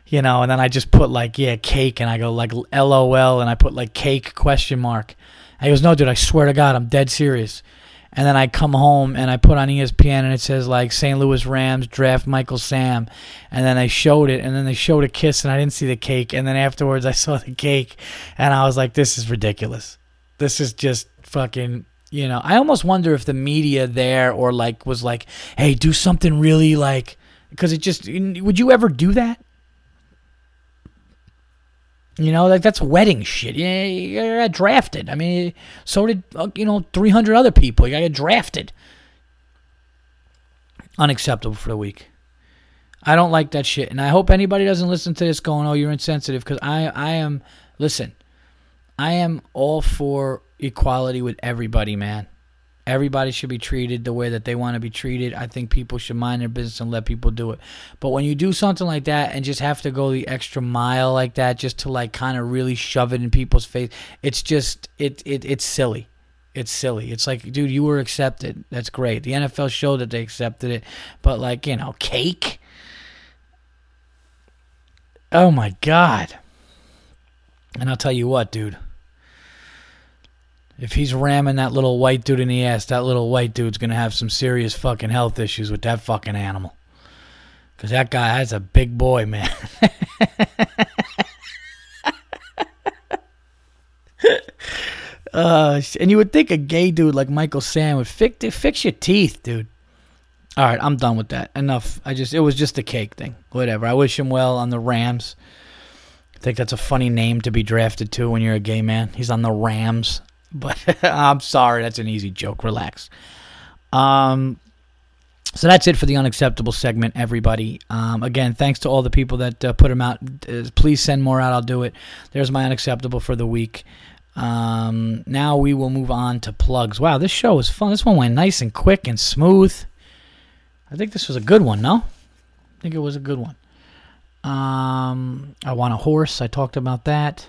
You know, and then I just put like, "Yeah, cake," and I go like, "LOL," and I put like cake question mark. And he goes, "No, dude, I swear to God, I'm dead serious." And then I come home and I put on ESPN and it says like St. Louis Rams draft Michael Sam, and then they showed it and then they showed a kiss and I didn't see the cake and then afterwards I saw the cake and I was like, this is ridiculous. This is just fucking. You know, I almost wonder if the media there or like was like, hey, do something really like because it just would you ever do that? You know, like that's wedding shit. Yeah, you got drafted. I mean, so did uh, you know 300 other people. You got drafted. Unacceptable for the week. I don't like that shit, and I hope anybody doesn't listen to this going, "Oh, you're insensitive," because I, I am. Listen, I am all for equality with everybody, man. Everybody should be treated the way that they want to be treated. I think people should mind their business and let people do it. But when you do something like that and just have to go the extra mile like that just to like kind of really shove it in people's face, it's just it, it it's silly. It's silly. It's like, dude, you were accepted. That's great. The NFL showed that they accepted it, but like, you know, cake. Oh my god. And I'll tell you what, dude. If he's ramming that little white dude in the ass, that little white dude's going to have some serious fucking health issues with that fucking animal. Because that guy, that's a big boy, man. uh, and you would think a gay dude like Michael Sam would fix, fix your teeth, dude. All right, I'm done with that. Enough. I just it was just a cake thing. Whatever. I wish him well on the Rams. I think that's a funny name to be drafted to when you're a gay man. He's on the Rams. But I'm sorry, that's an easy joke. Relax. Um, so that's it for the unacceptable segment, everybody. Um, again, thanks to all the people that uh, put them out. Uh, please send more out. I'll do it. There's my unacceptable for the week. Um, now we will move on to plugs. Wow, this show was fun. This one went nice and quick and smooth. I think this was a good one. No, I think it was a good one. Um, I want a horse. I talked about that.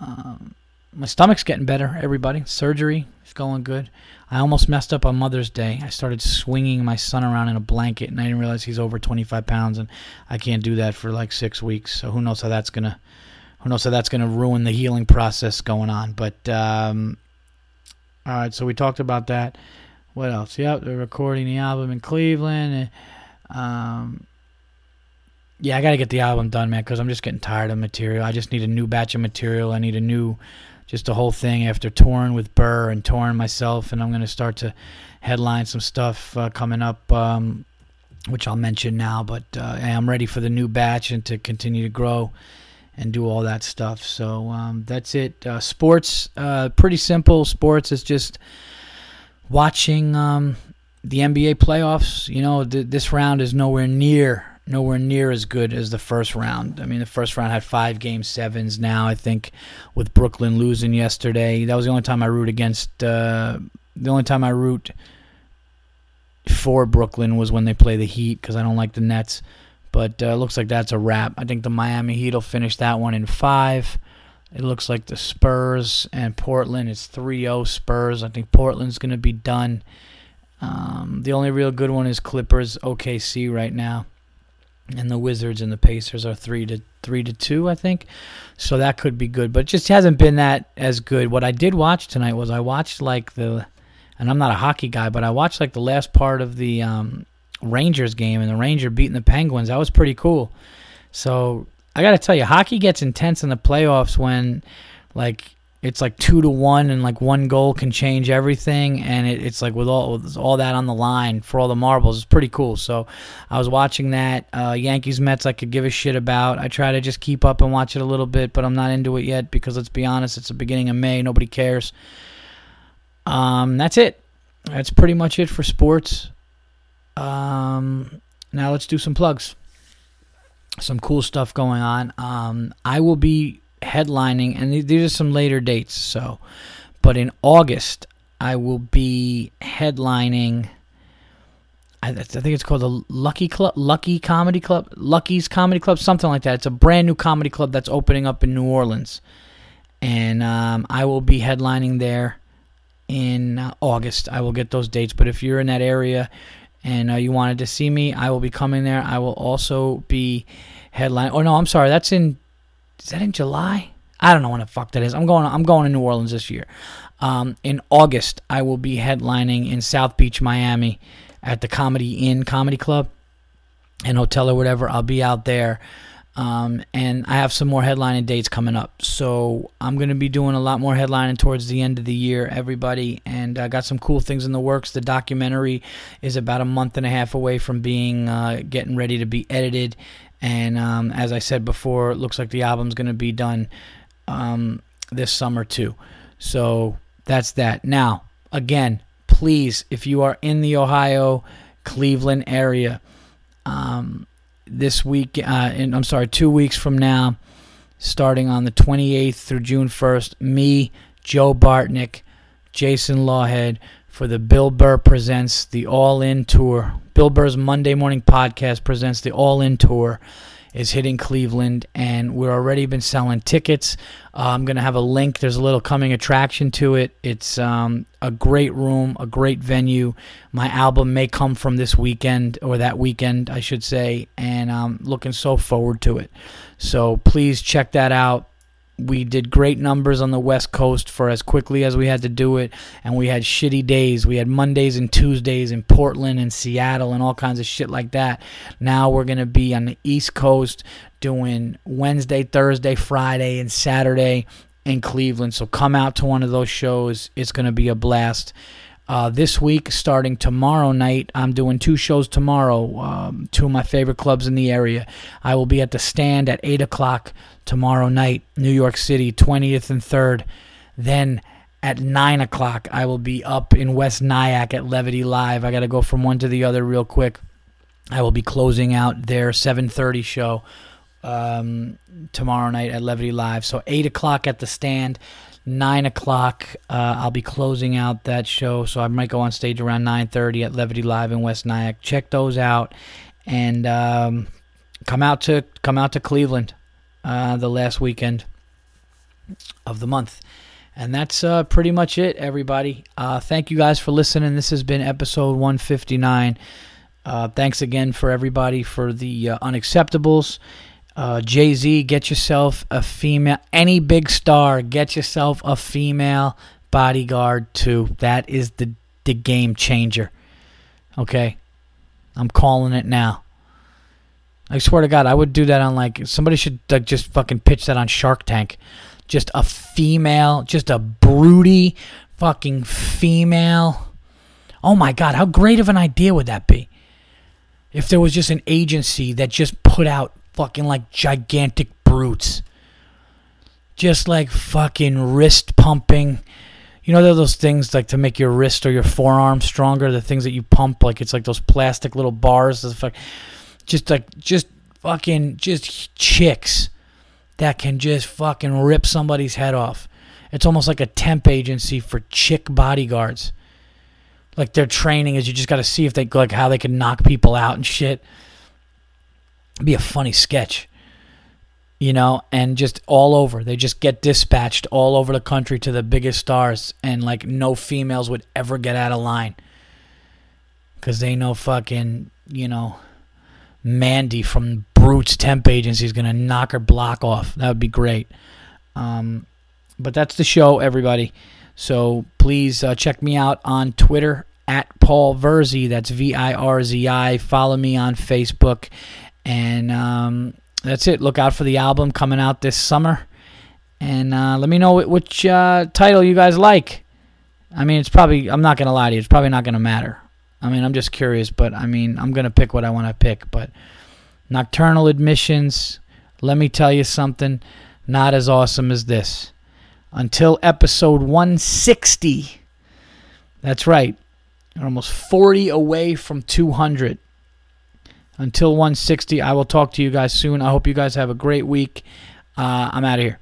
Um, my stomach's getting better, everybody. Surgery is going good. I almost messed up on Mother's Day. I started swinging my son around in a blanket, and I didn't realize he's over 25 pounds, and I can't do that for like six weeks. So who knows how that's gonna, who knows how that's gonna ruin the healing process going on. But um, all right, so we talked about that. What else? Yep, they're recording the album in Cleveland. Um, yeah, I got to get the album done, man, because I'm just getting tired of material. I just need a new batch of material. I need a new just a whole thing after touring with Burr and touring myself, and I'm going to start to headline some stuff uh, coming up, um, which I'll mention now. But uh, I'm ready for the new batch and to continue to grow and do all that stuff. So um, that's it. Uh, sports, uh, pretty simple. Sports is just watching um, the NBA playoffs. You know, th- this round is nowhere near nowhere near as good as the first round. I mean, the first round had five game sevens. Now I think with Brooklyn losing yesterday, that was the only time I root against. Uh, the only time I root for Brooklyn was when they play the Heat because I don't like the Nets. But uh, looks like that's a wrap. I think the Miami Heat will finish that one in five. It looks like the Spurs and Portland is 3 0 Spurs. I think Portland's going to be done. Um, the only real good one is Clippers OKC right now and the Wizards and the Pacers are three to three to two, I think. So that could be good, but it just hasn't been that as good. What I did watch tonight was I watched like the, and I'm not a hockey guy, but I watched like the last part of the um, Rangers game and the Ranger beating the Penguins. That was pretty cool. So I got to tell you, hockey gets intense in the playoffs when like it's like two to one, and like one goal can change everything, and it, it's like with all with all that on the line for all the marbles, it's pretty cool. So I was watching that uh, Yankees Mets. I could give a shit about. I try to just keep up and watch it a little bit, but I'm not into it yet because let's be honest, it's the beginning of May. Nobody cares. Um, that's it. That's pretty much it for sports. Um, now let's do some plugs. Some cool stuff going on. Um, I will be headlining, and these are some later dates. So, but in August, I will be headlining. I, I think it's called the Lucky Club, Lucky Comedy Club, Lucky's Comedy Club, something like that. It's a brand new comedy club that's opening up in New Orleans, and um, I will be headlining there in uh, August. I will get those dates. But if you're in that area and uh, you wanted to see me, I will be coming there. I will also be headline. Oh no, I'm sorry, that's in is that in July? I don't know when the fuck that is. I'm going. I'm going to New Orleans this year. Um, in August, I will be headlining in South Beach, Miami, at the Comedy Inn Comedy Club and hotel or whatever. I'll be out there, um, and I have some more headlining dates coming up. So I'm going to be doing a lot more headlining towards the end of the year, everybody. And I got some cool things in the works. The documentary is about a month and a half away from being uh, getting ready to be edited and um, as I said before, it looks like the album's going to be done um, this summer too. So that's that. Now, again, please, if you are in the Ohio, Cleveland area, um, this week, uh, in, I'm sorry, two weeks from now, starting on the 28th through June 1st, me, Joe Bartnick, Jason Lawhead, for the Bill Burr Presents the All In Tour. Bill Burr's Monday Morning Podcast presents the All In Tour is hitting Cleveland, and we've already been selling tickets. Uh, I'm to have a link. There's a little coming attraction to it. It's um, a great room, a great venue. My album may come from this weekend, or that weekend, I should say, and I'm looking so forward to it. So please check that out we did great numbers on the West Coast for as quickly as we had to do it, and we had shitty days. We had Mondays and Tuesdays in Portland and Seattle and all kinds of shit like that. Now we're going to be on the East Coast doing Wednesday, Thursday, Friday, and Saturday in Cleveland. So come out to one of those shows. It's going to be a blast. Uh, this week, starting tomorrow night, I'm doing two shows tomorrow. Um, two of my favorite clubs in the area. I will be at the stand at 8 o'clock tomorrow night, New York City, 20th and 3rd. Then at 9 o'clock, I will be up in West Nyack at Levity Live. I got to go from one to the other real quick. I will be closing out their 7:30 show um, tomorrow night at Levity Live. So 8 o'clock at the stand nine o'clock. Uh, I'll be closing out that show, so I might go on stage around nine thirty at Levity Live in West Nyack. Check those out, and um, come out to come out to Cleveland uh, the last weekend of the month. And that's uh, pretty much it, everybody. Uh, thank you guys for listening. This has been episode 159. Uh, thanks again for everybody for the uh, unacceptables. Uh, Jay Z, get yourself a female, any big star, get yourself a female bodyguard too. That is the the game changer. Okay, I'm calling it now. I swear to God, I would do that on like somebody should like, just fucking pitch that on Shark Tank. Just a female, just a broody fucking female. Oh my God, how great of an idea would that be? If there was just an agency that just put out fucking like gigantic brutes. Just like fucking wrist pumping. You know, those things like to make your wrist or your forearm stronger. The things that you pump, like it's like those plastic little bars. Just like, just fucking, just chicks that can just fucking rip somebody's head off. It's almost like a temp agency for chick bodyguards. Like their training is you just got to see if they like how they can knock people out and shit be a funny sketch you know, and just all over. They just get dispatched all over the country to the biggest stars, and like no females would ever get out of line because they know fucking, you know, Mandy from Brutes Temp Agency is gonna knock her block off. That would be great. Um, but that's the show, everybody. So please uh, check me out on Twitter at Paul Virzi. That's V I R Z I. Follow me on Facebook and um, that's it. Look out for the album coming out this summer. And uh, let me know which uh, title you guys like. I mean, it's probably, I'm not going to lie to you, it's probably not going to matter. I mean, I'm just curious, but I mean, I'm going to pick what I want to pick. But Nocturnal Admissions, let me tell you something, not as awesome as this. Until episode 160. That's right. We're almost 40 away from 200 until 160. I will talk to you guys soon. I hope you guys have a great week. Uh, I'm out of here.